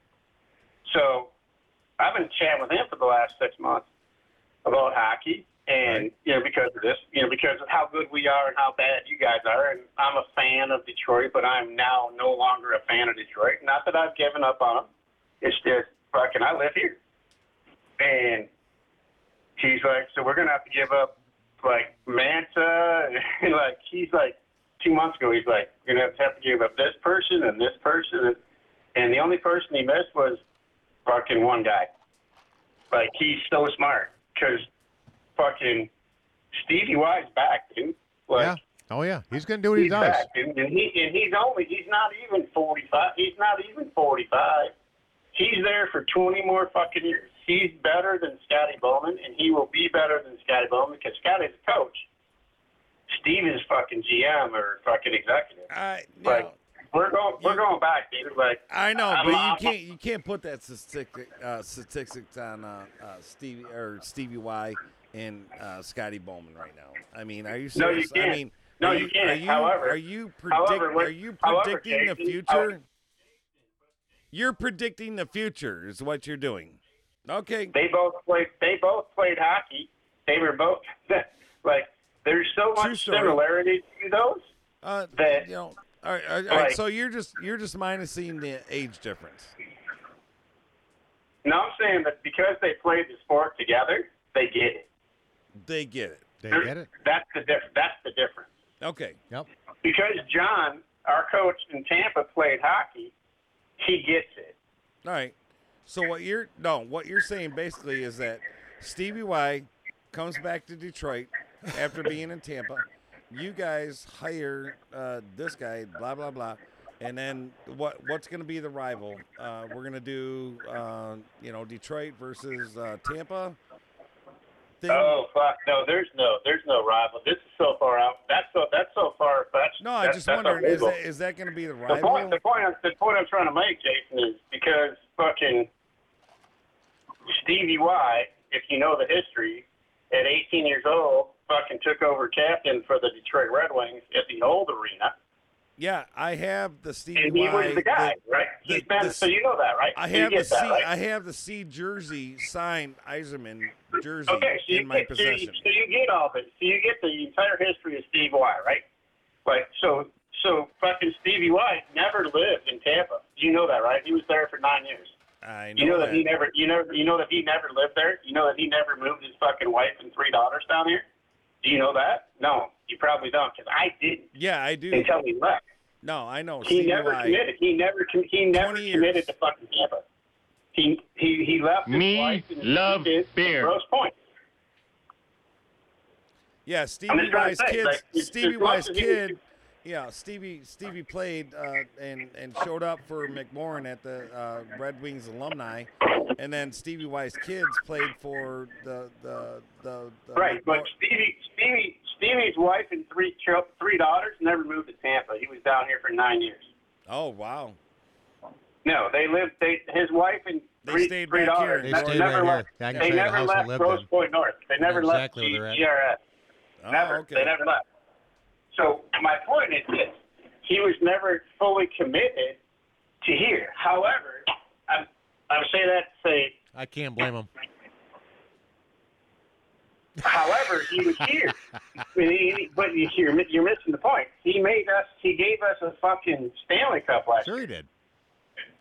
So I've been chatting with him for the last six months about hockey, and you know because of this, you know because of how good we are and how bad you guys are. And I'm a fan of Detroit, but I'm now no longer a fan of Detroit. Not that I've given up on them. It's just fucking I live here, and he's like, so we're gonna have to give up like Manta, and like he's like two months ago, he's like, you're gonna have to have to give up this person and this person, and, and the only person he missed was fucking one guy. Like he's so smart because fucking Stevie Y's back, dude. Like yeah. Oh yeah. He's gonna do what he does. back, dude, and he and he's only he's not even forty five. He's not even forty five. He's there for twenty more fucking years. he's better than Scotty Bowman, and he will be better than Scotty Bowman because Scotty's a coach. Steve is fucking GM or fucking executive. I, you like know, we're going, we're going back, dude. Like I know, I'm- but you I'm- can't you can't put that statistic uh, statistics on uh, uh, Stevie or Stevie Y and uh, Scotty Bowman right now. I mean, are you No, you can't. I mean, No, are you can't. Are you, However- are you predict, however, are you however, predicting the Jason, future? However- You're predicting the future is what you're doing. Okay. They both played. They both played hockey. They were both like. There's so much similarity to those Uh, that you know, all right, all right, Like- so you're just you're just minusing the age difference. No, I'm saying that because they played the sport together, they get it. They get it. They There- get it. That's the diff- That's the difference. Okay. Yep. Because John, our coach in Tampa, played hockey, he gets it. All right. So what you're no, what you're saying basically is that Stevie Y comes back to Detroit after being in Tampa. You guys hire uh, this guy, blah blah blah, and then what? What's going to be the rival? Uh, we're going to do, uh, you know, Detroit versus uh, Tampa. Thing. Oh fuck! No, there's no, there's no rival. This is so far out. That's so, that's so far fetched. no, I That's- just that's wondering is that is that going to be the rival? The point, the point, I'm- the point I'm trying to make, Jason, is because fucking Stevie Y, if you know the history, at 18 years old, fucking took over captain for the Detroit Red Wings at the old arena, Yeah, I have the Stevie and he Y. was the guy, right? the- He's been, the- so you know that, right? I have the C. that, right? I have the C jersey signed Yzerman jersey Okay, so you, in my get, so, you, possession. so you get all of it. So you get the entire history of Steve Y, right? Like, so, so fucking Stevie Y never lived in Tampa. You know that, right? He was there for nine years. I know, You know that, that. he never, you know, you know that he never lived there. You know that he never moved his fucking wife and three daughters down here. Do you know that? No, you probably don't, because I didn't Yeah, I do. until he left. No, I know. He Stevie never Y. committed. He never, com- he never 20 years. committed to fucking Tampa. He he he left his Me wife and love beer. Grosse Pointe. Yeah, I'm Stevie just trying Y's to say, kids. like, Stevie as much Y's as he- kid. Yeah, Stevie Stevie played uh, and and showed up for McMorrin at the uh, Red Wings alumni, and then Stevie Y's kids played for the the the, the Right, but Stevie, Stevie, Stevie's wife and three chil- three daughters never moved to Tampa. He was down here for nine years. oh wow, No, they lived. They his wife and They three, stayed three back daughters here. They never, stayed never right left. here. They show you the never left lived Grosse in. Pointe North. They never know left exactly where. GRS. Oh, Never. okay. They never left. So my point is this: he was never fully committed to here. However, I'm I'm saying that to say I can't blame him. However, he was here. I mean, he- but you- you're, you're missing the point. He made us. He gave us a fucking Stanley Cup last Sure he did.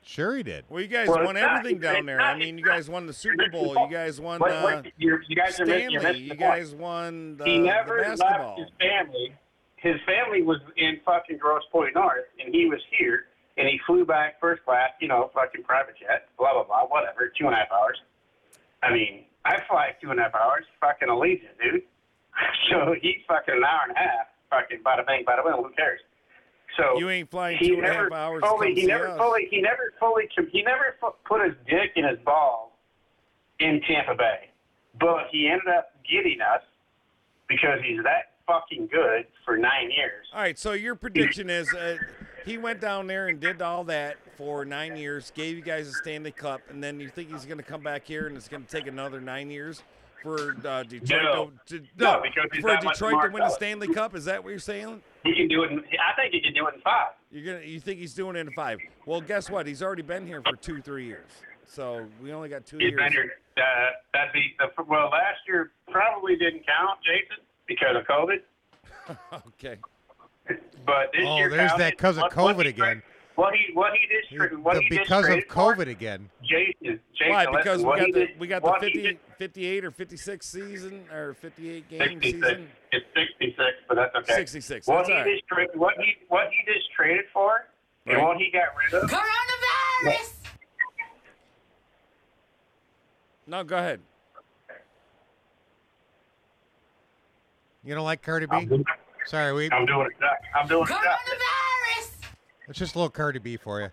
Sure he did. Well, you guys Well, won it's not- everything down it's there. not- I mean, you guys won the Super Bowl. You guys won What- uh, what- you're- you guys are missing- you're Stanley. missing You guys won the, he never the left his family. His family was in fucking Grosse Pointe North, and he was here, and he flew back first class. You know, fucking private jet, blah blah blah, whatever. Two and a half hours. I mean, I fly two and a half hours, fucking Allegiant, dude. So he's fucking an hour and a half, fucking bada bang, bada boom. Who cares? So You ain't flying two and a half hours Fully, he never us. fully, he never fully, he never put his dick in his balls in Tampa Bay, but he ended up getting us because he's that fucking good for nine years. All right, so your prediction is uh, he went down there and did all that for nine years, gave you guys a Stanley Cup, and then you think he's going to come back here and it's going to take another nine years for uh, Detroit No. to, to No, because for Detroit to win the. Stanley Cup? Is that what you're saying? He can do it. In, I think he can do it in five. You're gonna you think he's doing it in five? Well, guess what? He's already been here for two, three years. So we only got two He's years. been here. Uh, that'd be the, well. Last year probably didn't count, Jason, because of COVID. okay. But this Oh, year there's counted. that because of What- what COVID he- again. What he what he did tra- what The he did because of trade for, COVID again. Jason, Jason, Why? Because we got the did- we got the what 50, did- 58 or 56 season or 58 game 66. season. It's 66, but that's okay. 66, What that's he all right. just tra- what he what he just traded for and what he got rid of. Coronavirus! No, go ahead. You don't like Cardi B? Sorry, we. I'm doing it. I'm doing it. Coronavirus! It's just a little Cardi B for you.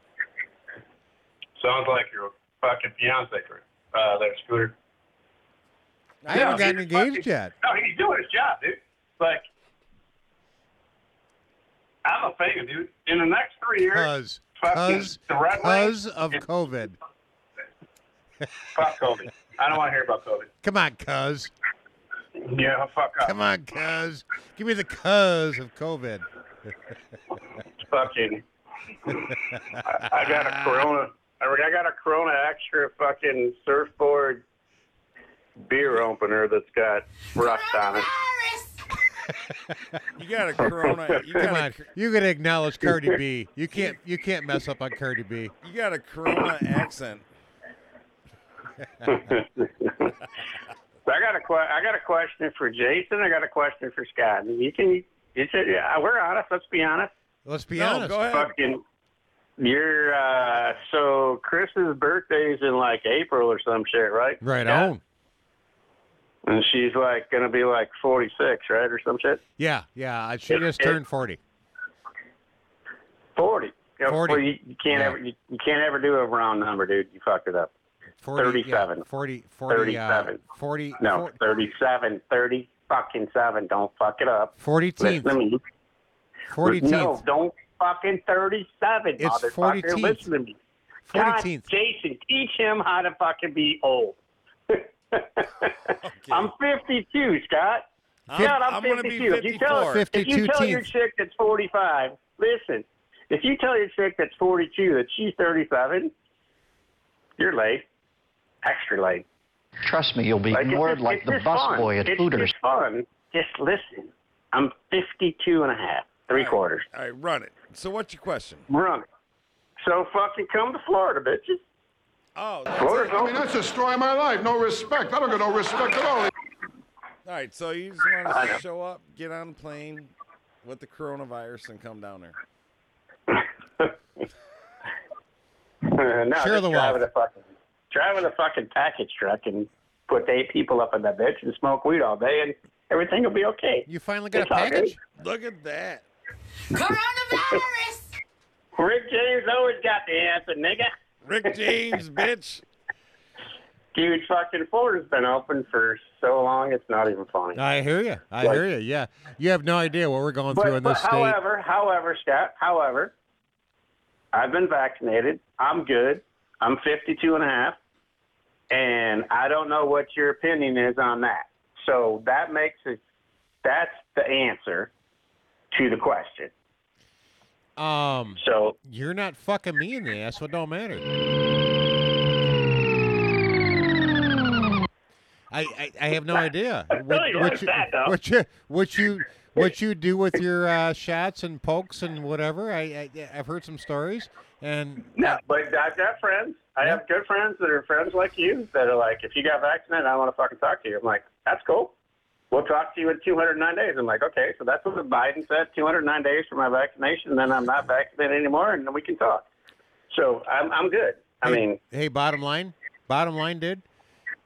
Sounds like your fucking fiance. Chris. uh, there, Scooter. I haven't gotten engaged fucking- yet. No, he's doing his job, dude. Like, I'm a fan, dude. In the next three years, Cause, fucking cause, the cause Wings, of COVID. fuck COVID. I don't want to hear about COVID. Come on, cuz. Yeah, fuck up. Come on, cuz. Give me the cuz of COVID. Fucking. I, I got a Corona. I got a Corona extra fucking surfboard beer opener that's got rust on it. You got a Corona. You Come got on, you gotta acknowledge Cardi B. You can't, you can't mess up on Cardi B. you got a Corona accent. I got a que- I got a question for Jason. I got a question for Scott. You can. You said yeah, we're honest. Let's be honest. Let's be No, honest. go ahead. Fucking. You're uh so Chris's birthday's in like April or some shit, right? Right Yeah. on. And she's like gonna be like 46, right, or some shit. Yeah, yeah. I- She It- just it- turned forty. 40. You know, 40. Well, you, you can't Yeah. ever you, you can't ever do a round number, dude. You fucked it up. 40 yeah, 37. 40, 40, uh, 40, No, 37, 30 fucking seven. Don't fuck it up. 40 Listen to me. 40 No, don't fucking 37, It's motherfucker. 40 Listen to me. God, 40 Jason, teach him how to fucking be old. I'm 52, Scott. I'm- Scott, I'm, I'm gonna be 52. If you tell, 54. if you tell your chick that's 45, listen, if you tell your chick that's 42 that she's 37, you're late. Extra late. Trust me, you'll be Like, it's ignored just- like it's the just fun. busboy at it's Hooters. just fun. Just listen. I'm 52 and a half, three quarters. All right, run it. So what's your question? Run it. So fucking come to Florida, bitches. Oh, that's Florida's it. open. That's destroying my life. No respect. I don't get no respect at all. All right, so you just want I to show up, get on a plane with the coronavirus, and come down there. no, Share just the driving wealth. A fucking driving a fucking package truck and put eight people up in that bitch and smoke weed all day and everything will be okay. You finally got It's a all good. package? Look at that. Coronavirus! Rick James always got the answer, nigga. Rick James, bitch. Dude, fucking Florida's been open for so long, it's not even funny. I hear you. I Like- hear you. Yeah, you have no idea what we're going But, through in but this state. however, however, Scott, however, I've been vaccinated. I'm good. I'm 52 and a half. And I don't know what your opinion is on that. So that makes it, that's the answer to the question. Um, So you're not fucking me in the ass, so it don't matter. I, I, I have no idea what, what, you, what you what you what you do with your uh, shots and pokes and whatever. I, I I've heard some stories, and No, but I've got friends. I have good friends that are friends like you that are like, if you got vaccinated, I want to fucking talk to you. I'm like, that's cool. We'll talk to you in 209 days. I'm like, okay, so that's what the Biden said, 209 days for my vaccination, then I'm not vaccinated anymore, and then we can talk. So I'm I'm good. I Hey, mean, hey, bottom line, bottom line, dude,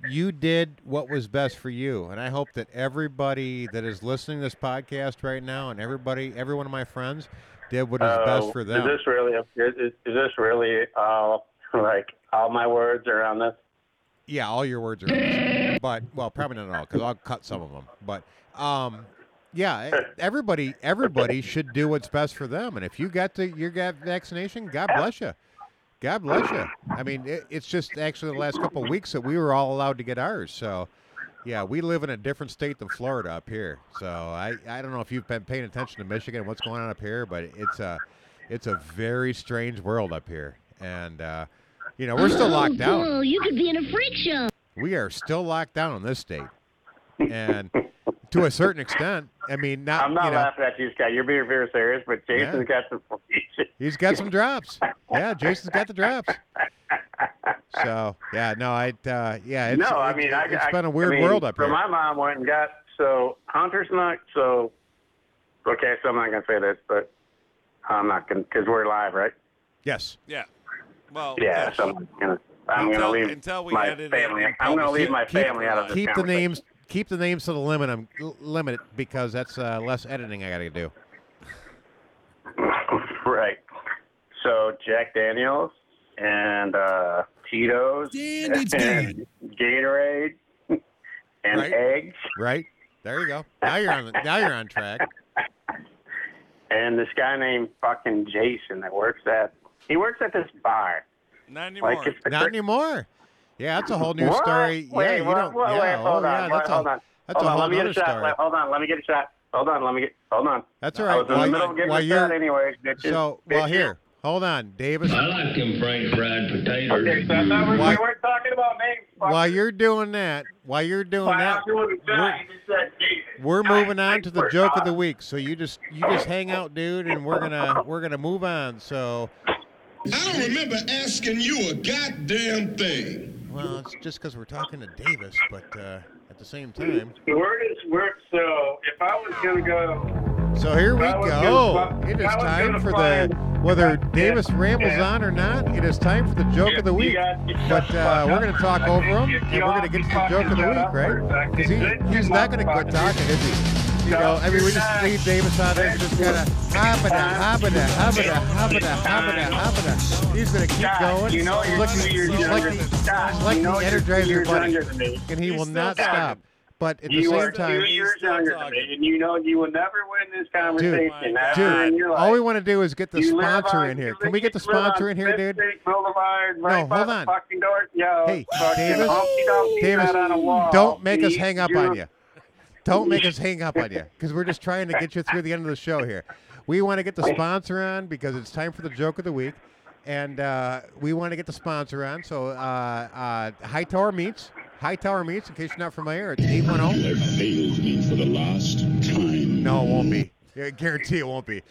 you did what was best for you, and I hope that everybody that is listening to this podcast right now, and everybody, every one of my friends, did what is uh, best for them. Is this really? Is, is, is this really all like all my words are on this? Yeah, all your words are, in this. but well, probably not all because I'll cut some of them. But um, yeah, everybody, everybody should do what's best for them, and if you got the your got vaccination, God bless you. God bless you. I mean, it, it's just actually the last couple of weeks that we were all allowed to get ours. So, yeah, we live in a different state than Florida up here. So I, I don't know if you've been paying attention to Michigan and what's going on up here, but it's a it's a very strange world up here, and uh, you know we're still locked down. Oh, you could be in a freak show. We are still locked down in this state, and to a certain extent, I mean, not I'm not you know, laughing at you, Scott. You're being very serious, but Jason's got some. he's got some drops. Yeah, Jason's got the drops. So yeah, no, I uh, yeah, it's, no, I it's- mean, I, it's I, been a weird I mean, world up so here. my mom went and got so Hunter's not so. Okay, so I'm not gonna say this, but I'm not gonna because we're live, right? Yes. Yeah. Well, Yeah, so I'm gonna I'm Until- gonna leave until we my it family. I'm gonna leave it. my Keep- family out of this keep the names keep the names to the limit. I'm limit because that's uh, less editing I got to do. right. So Jack Daniels, and uh, Cheetos and Gatorade and Right. eggs. Right there, you go. Now you're on. Now you're on track. And this guy named fucking Jason that works at he works at this bar. Not Like Not cr- anymore. Yeah, that's a whole new What? story. Wait, yeah, you don't. what, yeah, wait, oh, hold yeah, on, that's hold a, on. That's hold a on, whole let me get other a shot. story. Let- hold on, let me get a shot. Hold on, let me get. Hold on. That's all right. I right. was in the While- middle of getting while a shot anyways. Bitches. So, well, here, hold on, Davis. I like them French fried potatoes. Okay, so I thought we, Why- we weren't talking about names. fuck. While you're doing that, while you're doing Why that, doing the we're, shot? You just said David. we're moving on to the joke of the week. So you just you just hang out, dude, and we're gonna we're gonna move on. So, I don't remember asking you a goddamn thing. Well, it's just because we're talking to Davis, but uh, at the same time. The word is word. So if I was gonna go, So here we go. gonna It is time for the whether Davis rambles yeah. on or not. It is time for the joke Yeah, of the week. But uh, we're going to talk over him, and we're going to get to the joke of the week, shut up for a right? Because he, he's not going to quit talking, is he? You know, I mean, we just leave Davis out there, just kind of habada, habada, habada, habada, habada, habada. He's going to keep going. you know He's like he's like the, he's like You know the you're two Energizer Bunny, younger than me. and he will not stop. But at the You same are time, two years younger than me, and you know you will never win this conversation dude, ever in your life. all we want to do is get the You sponsor on- in here. Can we get the sponsor in here, dude? Boulevard, right No, hold on. Fucking door. Yo, Hey, Davis, Davis, on a wall. don't make us hang up on you. Don't make us hang up on you because we're just trying to get you through the end of the show here. We want to get the sponsor on because it's time for the joke of the week, and uh, we want to get the sponsor on. So, uh, uh, Hightower Meats, Hightower Meats. In case you're not familiar, it's eight one zero. Have failed me for the last time. No, it won't be. I guarantee it won't be.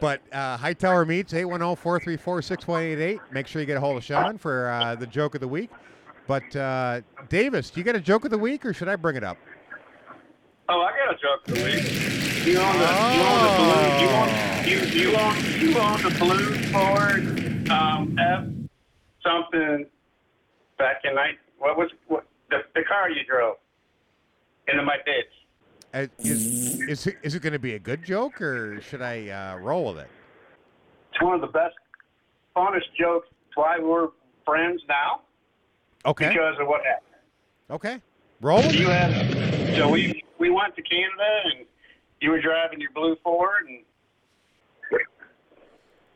But uh, Hightower Meats, 810-434-6188. Make sure you get a hold of Sean for uh, the joke of the week. But uh, Davis, do you got a joke of the week, or should I bring it up? Oh, I got a joke for you. You own the you own the balloon. You own you you own you own the balloon Ford um, F something back in night. What was what the the car you drove into my ditch? Uh, is is it, is it going to be a good joke, or should I uh, roll with it? It's one of the best, funnest jokes. Why we're friends now Okay. because of what happened. Okay. Roll You it. had so we we went to Canada and you were driving your blue Ford and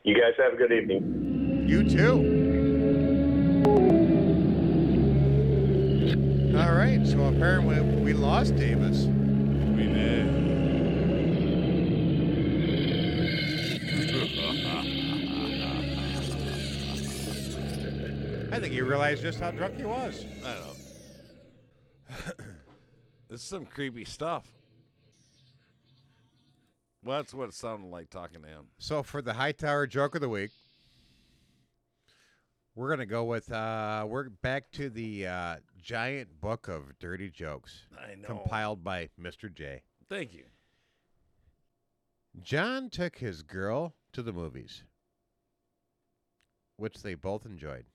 you guys have a good evening. You too. All right. So apparently we lost Davis. We did. I think he realized just how drunk he was. I don't know. this is some creepy stuff. Well, that's what it sounded like talking to him. So for the Hightower joke of the week, we're gonna go with uh, we're back to the uh, giant book of dirty jokes, I know. compiled by Mr. J. Thank you. John took his girl to the movies, which they both enjoyed.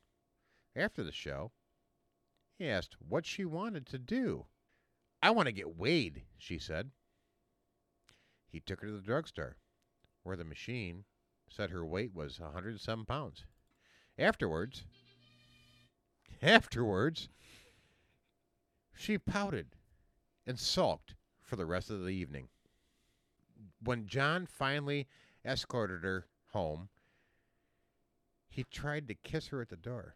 After the show, he asked what she wanted to do. I want to get weighed, she said. He took her to the drugstore, where the machine said her weight was a 107 pounds. Afterwards, afterwards, she pouted and sulked for the rest of the evening. When John finally escorted her home, he tried to kiss her at the door,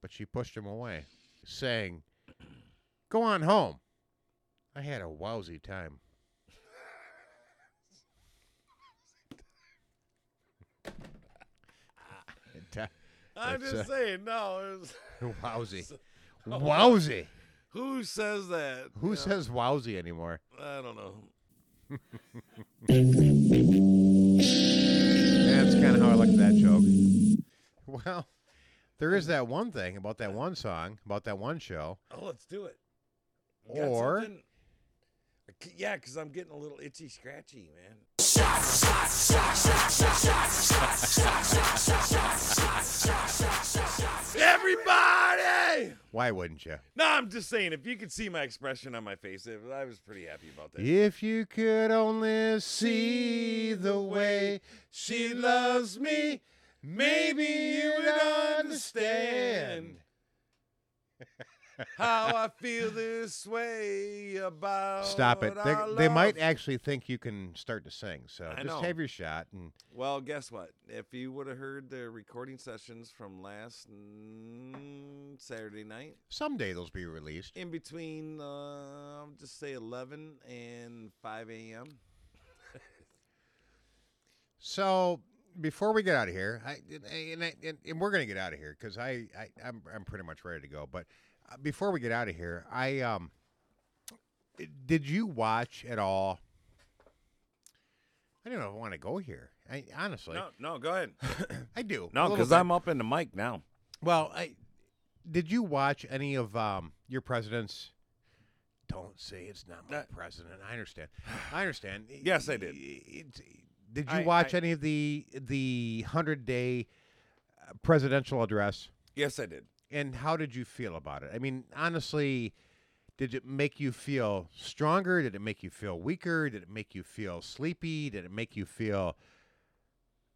but she pushed him away, saying, Go on home. I had a lousy time. I'm just uh, saying, no. It was, Wowsy. Wowsy. Who says that? Who You know, says wowsy anymore? I don't know. That's kind of how I look at that joke. Well, there is that one thing about that one song, about that one show. Oh, let's do it. Got Or something? Yeah, because I'm getting a little itchy, scratchy, man. Everybody! why wouldn't you? No, I'm just saying, if you could see my expression on my face, it, I was pretty happy about that. If you could only see the way she loves me, maybe you would understand how I feel this way about. Stop it. They, our they might actually think you can start to sing. So I just know. have your shot. And Well, guess what? If you would have heard the recording sessions from last mm, Saturday night, someday those be released. in between, uh, I'll just say 11 and 5 a.m. So before we get out of here, I, and, I, and, and we're going to get out of here because I, I I'm I'm pretty much ready to go. But uh, before we get out of here, I um, did you watch at all? I don't know if I want to go here. I honestly, No, no, go ahead. I do. No, because. I'm up in the mic now. Well, I did you watch any of um your president's? Don't say it's not my president. I understand. I understand. Yes, I did. It- did you I- watch I- any of the the hundred day uh, presidential address? Yes, I did. And how did you feel about it? I mean, honestly, did it make you feel stronger? Did it make you feel weaker? Did it make you feel sleepy? Did it make you feel?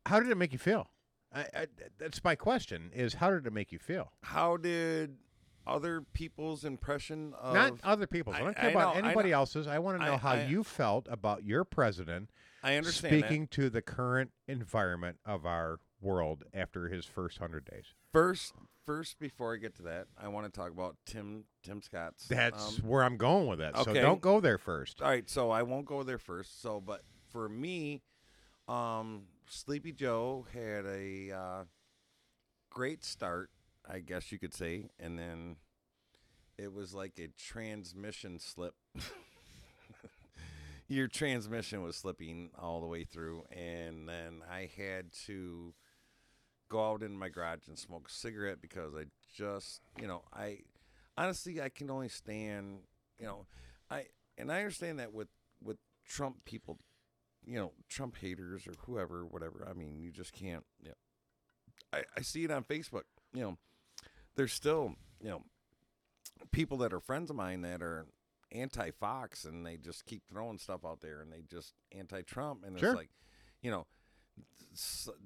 How did it make you feel? I, I, that's my question. Is how did it make you feel? How did other people's impression of Not other people's. I, don't care about know, I anybody know. else's. I want to know I- how I- you felt about your president. I understand that. speaking to the current environment of our world after his first hundred days. First, first, before I get to that, I want to talk about Tim Tim Scott's. That's um, where I'm going with that. So don't go there first. All right, so I won't go there first. So, but for me, um, Sleepy Joe had a uh, great start, I guess you could say, and then it was like a transmission slip. Your transmission was slipping all the way through, and then I had to go out in my garage and smoke a cigarette because I just, you know, I honestly I can only stand, you know, I and I understand that with with Trump people, you know, Trump haters or whoever, whatever. I mean, you just can't. You know, I I see it on Facebook. You know, there's still you know people that are friends of mine that are anti-Fox and they just keep throwing stuff out there and they just anti-Trump and Sure. it's like, you know,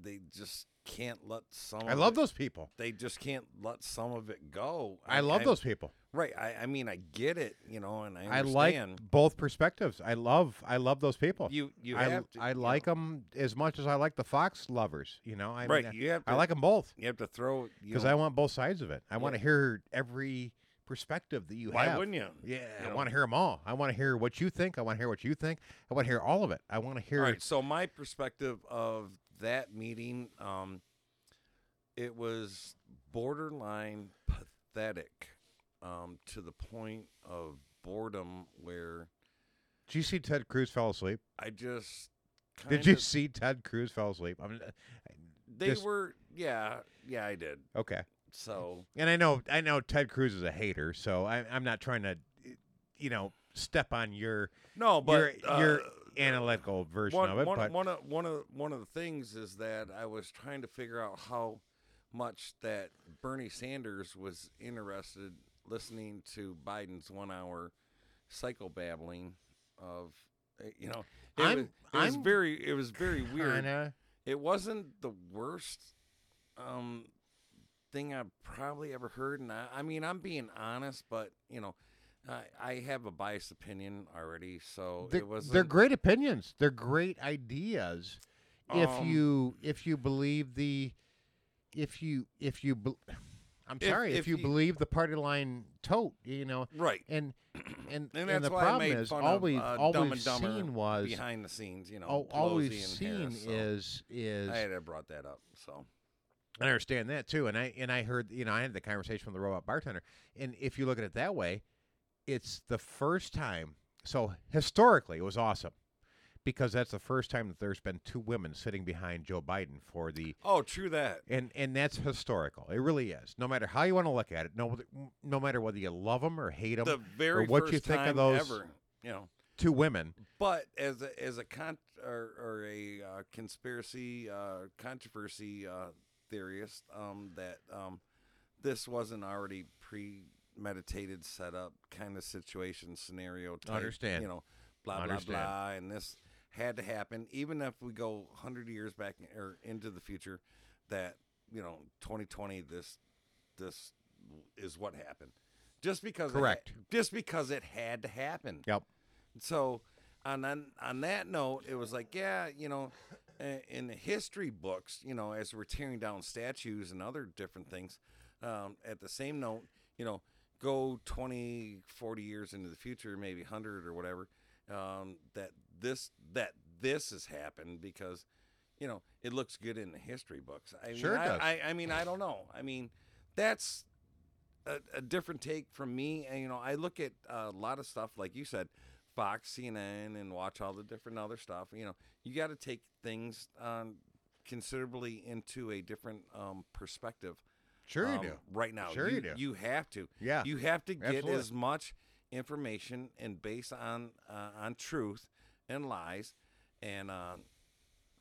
they just can't let some. I love it- those people. They just can't let some of it go. I love those people. Right. I, I mean, I get it, you know, and I I like both perspectives. I love I love those people. You- you I, have to, I like them as much as I like the Fox lovers. You know, I right. mean, you have to, I like them both You have to throw because I want both sides of it. I want to hear every perspective that you Why have. wouldn't you? Yeah, You I want to hear them all. I want to hear what you think. I want to hear what you think. I want to hear all of it. I want to hear. All right. So my perspective of that meeting, um, it was borderline pathetic, um, to the point of boredom where Did you see Ted Cruz fell asleep? I just. Did you see Ted Cruz fell asleep? I mean, They just- were. Yeah. Yeah, I did. okay. So And I know I know Ted Cruz is a hater, so I, I'm not trying to, you know, step on your No, but, your, your uh, analytical version one, of it. one, but one of one of one of the things is that I was trying to figure out how much that Bernie Sanders was interested listening to Biden's one hour psychobabbling of uh, you know it I'm- was, it I'm very it was very weird. kinda- It wasn't the worst um thing I've probably ever heard, and I, I mean I'm being honest, but you know. I, I have a biased opinion already, so they're, it was they're great opinions. They're great ideas. if Um, you if you believe the if you if you bel I'm If- sorry if, if you, you- believe the party line tote, you know, Right. And and And and, that's the problem is all of, uh, all Dumb we've and Dumber seen was behind the scenes, you know, All, we've seen Harris, so is is I had brought that up. So I understand that too, and I and I heard you know I had the conversation with the robot bartender, and if you look at it that way, it's the first time. So historically, it was awesome because that's the first time that there's been two women sitting behind Joe Biden for the Oh, true that. and and that's historical. It really is. No matter how you want to look at it, no no matter whether you love them or hate them, the very or what first you think time of those ever, you know. two women. But as a as a con or, or a uh, conspiracy uh, controversy uh, theorist, um, that um, this wasn't already premeditated, set up kind of situation scenario. Type, Understand. You know, blah Understand. blah blah, and this had to happen, even if we go hundred years back or into the future. that you know 2020 this this is what happened just because it Correct. just because it had to happen Yep. so on on, on that note it was like yeah you know in the history books you know as we're tearing down statues and other different things um, at the same note you know go 20 40 years into the future maybe 100 or whatever um, that this that this has happened because you know it looks good in the history books i mean Sure I, does. I, I mean i don't know i mean that's a, a different take from me. And you know, I look at a lot of stuff like you said, Fox, CNN, and watch all the different other stuff. You know, you got to take things um, considerably into a different um, perspective. Sure you um, do. Right now, Sure you, you do. You have to. Yeah, You have to get absolutely. as much information and based on uh, on truth and lies, and um,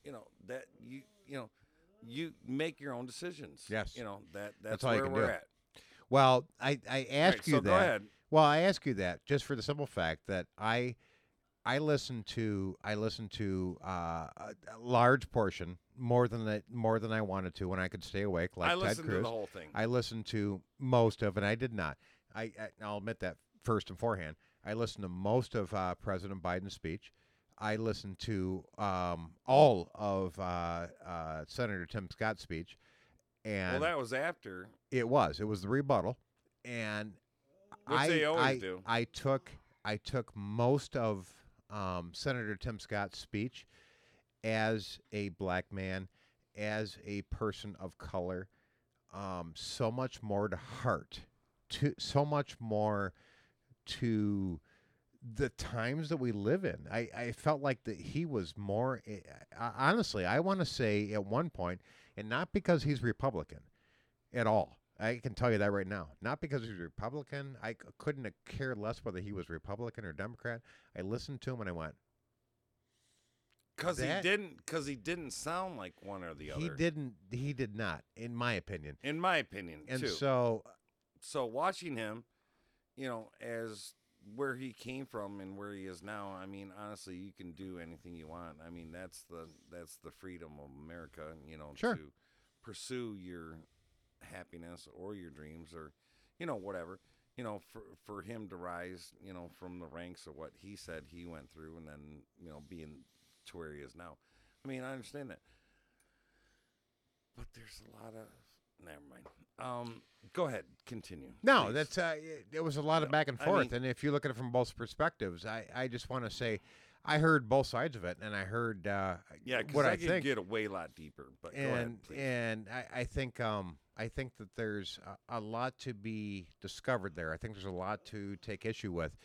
you know that you you know you make your own decisions. Yes. You know that That's that's, where can we're do. at. Well, I, I ask Right, you so that. Well, I ask you that just for the simple fact that I I listen to I listen to uh, a, large portion more than I, more than I wanted to when I could stay awake, like I Ted listened to Cruz. the whole thing. I listened to most of, and I did not. I, I I'll admit that first and forehand. I listened to most of uh, President Biden's speech. I listened to um, all of uh, uh, Senator Tim Scott's speech, and Well, that was after. it was. It was the rebuttal, and Which I, they always I, do. I took I took most of um, Senator Tim Scott's speech as a black man, as a person of color, um, so much more to heart, to so much more to the times that we live in. I, I felt like that he was more eh, uh, honestly. I want to say at one point, and not because he's Republican at all. I can tell you that right now. Not because he's Republican. I couldn't have cared less whether he was Republican or Democrat. I listened to him and I went, Because he didn't, because he didn't sound like one or the other. he didn't. He did not, in my opinion. in my opinion. And too. so, uh, so watching him, you know, as where he came from and where he is now, I mean, honestly, you can do anything you want. I mean, that's the that's the freedom of America, you know, Sure. to pursue your happiness or your dreams or you know whatever. You know, for for him to rise, you know, from the ranks of what he said he went through and then, you know, being to where he is now. I mean, I understand that. But there's a lot of never mind. Um, go ahead, continue. No, please. that's uh, it- it was a lot of back and I forth, mean- and if you look at it from both perspectives, I, I just want to say, I heard both sides of it, and I heard uh, Yeah, what I, I think, get a way lot deeper. But go ahead, and and I, I think um I think that there's a, a lot to be discovered there. I think there's a lot to take issue with,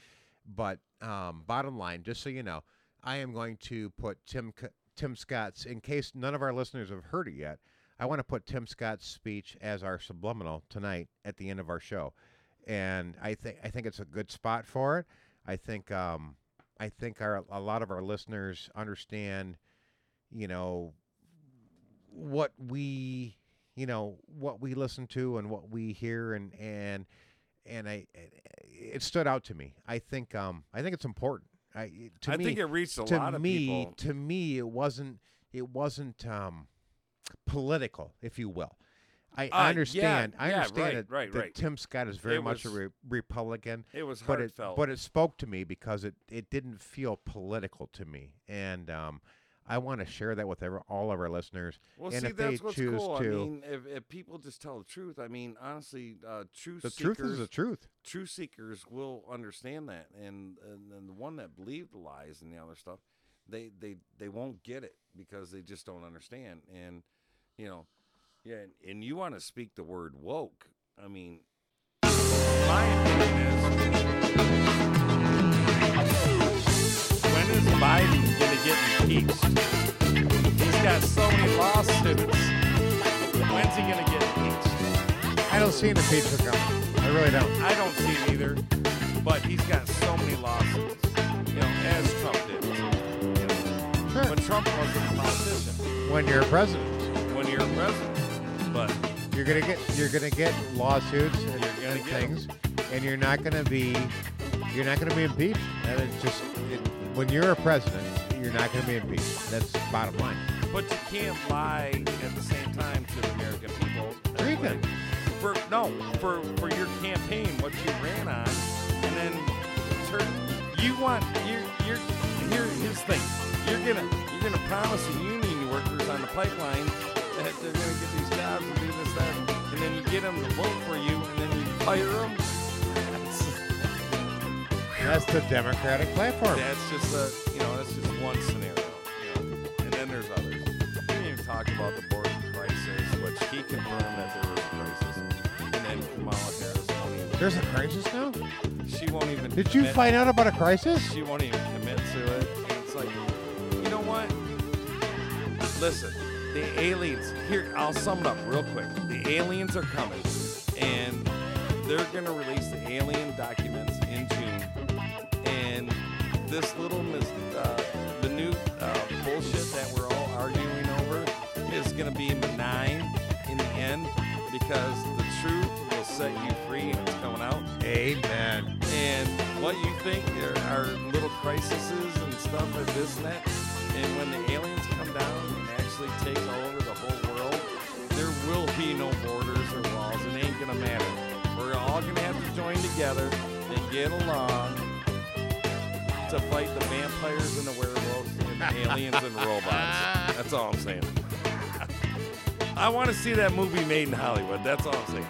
but um, bottom line, just so you know, I am going to put Tim Tim Scott's in case none of our listeners have heard it yet. I want to put Tim Scott's speech as our subliminal tonight at the end of our show, and I think I think it's a good spot for it. I think um, I think our a lot of our listeners understand, you know, what we you know what we listen to and what we hear and and and I it stood out to me. I think um I think it's important. I to I me, think it reached a lot of me, people. To me, it wasn't it wasn't um political, if you will. I, Uh, I yeah, understand. I yeah, understand right, that, right, that right. Tim Scott is very It much a re- Republican. it was but it heartfelt. but it spoke to me because it it didn't feel political to me, and um, I want to share that with every, all of our listeners. Well, and see, if that's they what's choose cool. to, I mean, if, if people just tell the truth, I mean, honestly, uh, truth the seekers, truth is the truth. Truth seekers will understand that, and and, and the one that believe the lies and the other stuff, they they they won't get it because they just don't understand. And you know, yeah, and, you want to speak the word woke. I mean, my opinion is, when is Biden going to get impeached? He's got so many lawsuits. When's he going to get impeached? I don't see an impeachment coming. I really don't. I don't see it either. But he's got so many lawsuits, you know, as Trump did. You know. But Trump wasn't a politician When you're a president, when you're a president. But you're gonna get you're gonna get lawsuits and, You're gonna and get things, and you're not gonna be you're not gonna be impeached. And it's just it, when you're a president, you're not gonna be impeached. That's bottom line. but you can't lie at the same time to the American people. speaking. For no, for for your campaign, what you ran on, and then turn. You want you're you're here. The thing. You're gonna you're gonna promise the union workers on the pipeline that they're gonna get these jobs and do this that, and then you get them to vote for you, and then you fire them. That's the Democratic platform. That's just a, you know, that's just one scenario. You know, and then there's others. We didn't even talk about the border crisis, which he confirmed that there was a crisis. And then Kamala Harris won't even. There's a crisis now? She won't even. Did you commit- find out about a crisis? She won't even commit to it. And it's like, you know what? Listen, the aliens. Here, I'll sum it up real quick. The aliens are coming, and they're gonna release the alien documents in June. And this little mis- uh, minute uh, bullshit that we're all arguing over is gonna be benign in the end because the truth will set you free, and it's coming out. Amen. And what you think are, are little crises and stuff and this and that. And when the aliens come down and take over the whole world, there will be no borders or walls. It ain't gonna matter. We're all gonna have to join together and get along to fight the vampires and the werewolves and the aliens and the robots. That's all I'm saying. I want to see that movie made in Hollywood. That's all I'm saying.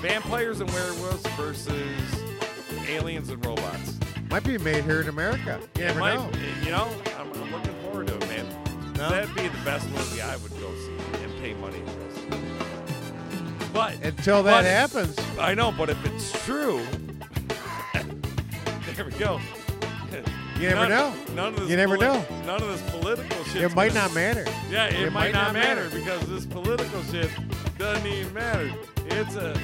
Vampires and werewolves versus aliens and robots. Might be made here in America. You never might- know. You know, I'm, I'm looking No? That'd be the best movie I would go see and pay money to go see. But Until that but- happens. I know, but if it's true, there we go. You never None- know. None of this You never poli- know. None of this political shit. It might not matter. Yeah, it, It might, might not not matter, matter. because this political shit doesn't even matter. It's a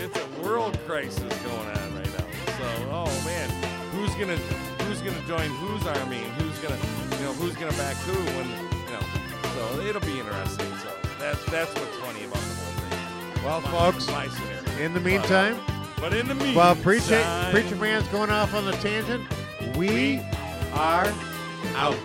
it's a world crisis going on right now. So, oh man, who's gonna who's gonna join whose army and who's gonna you know who's gonna back who when know. So it'll be interesting. So that's that's what's funny about the whole thing. Well, My- folks, my in the But, uh, meantime, but in the meantime, while preacher, preacher man's going off on the tangent, we are out.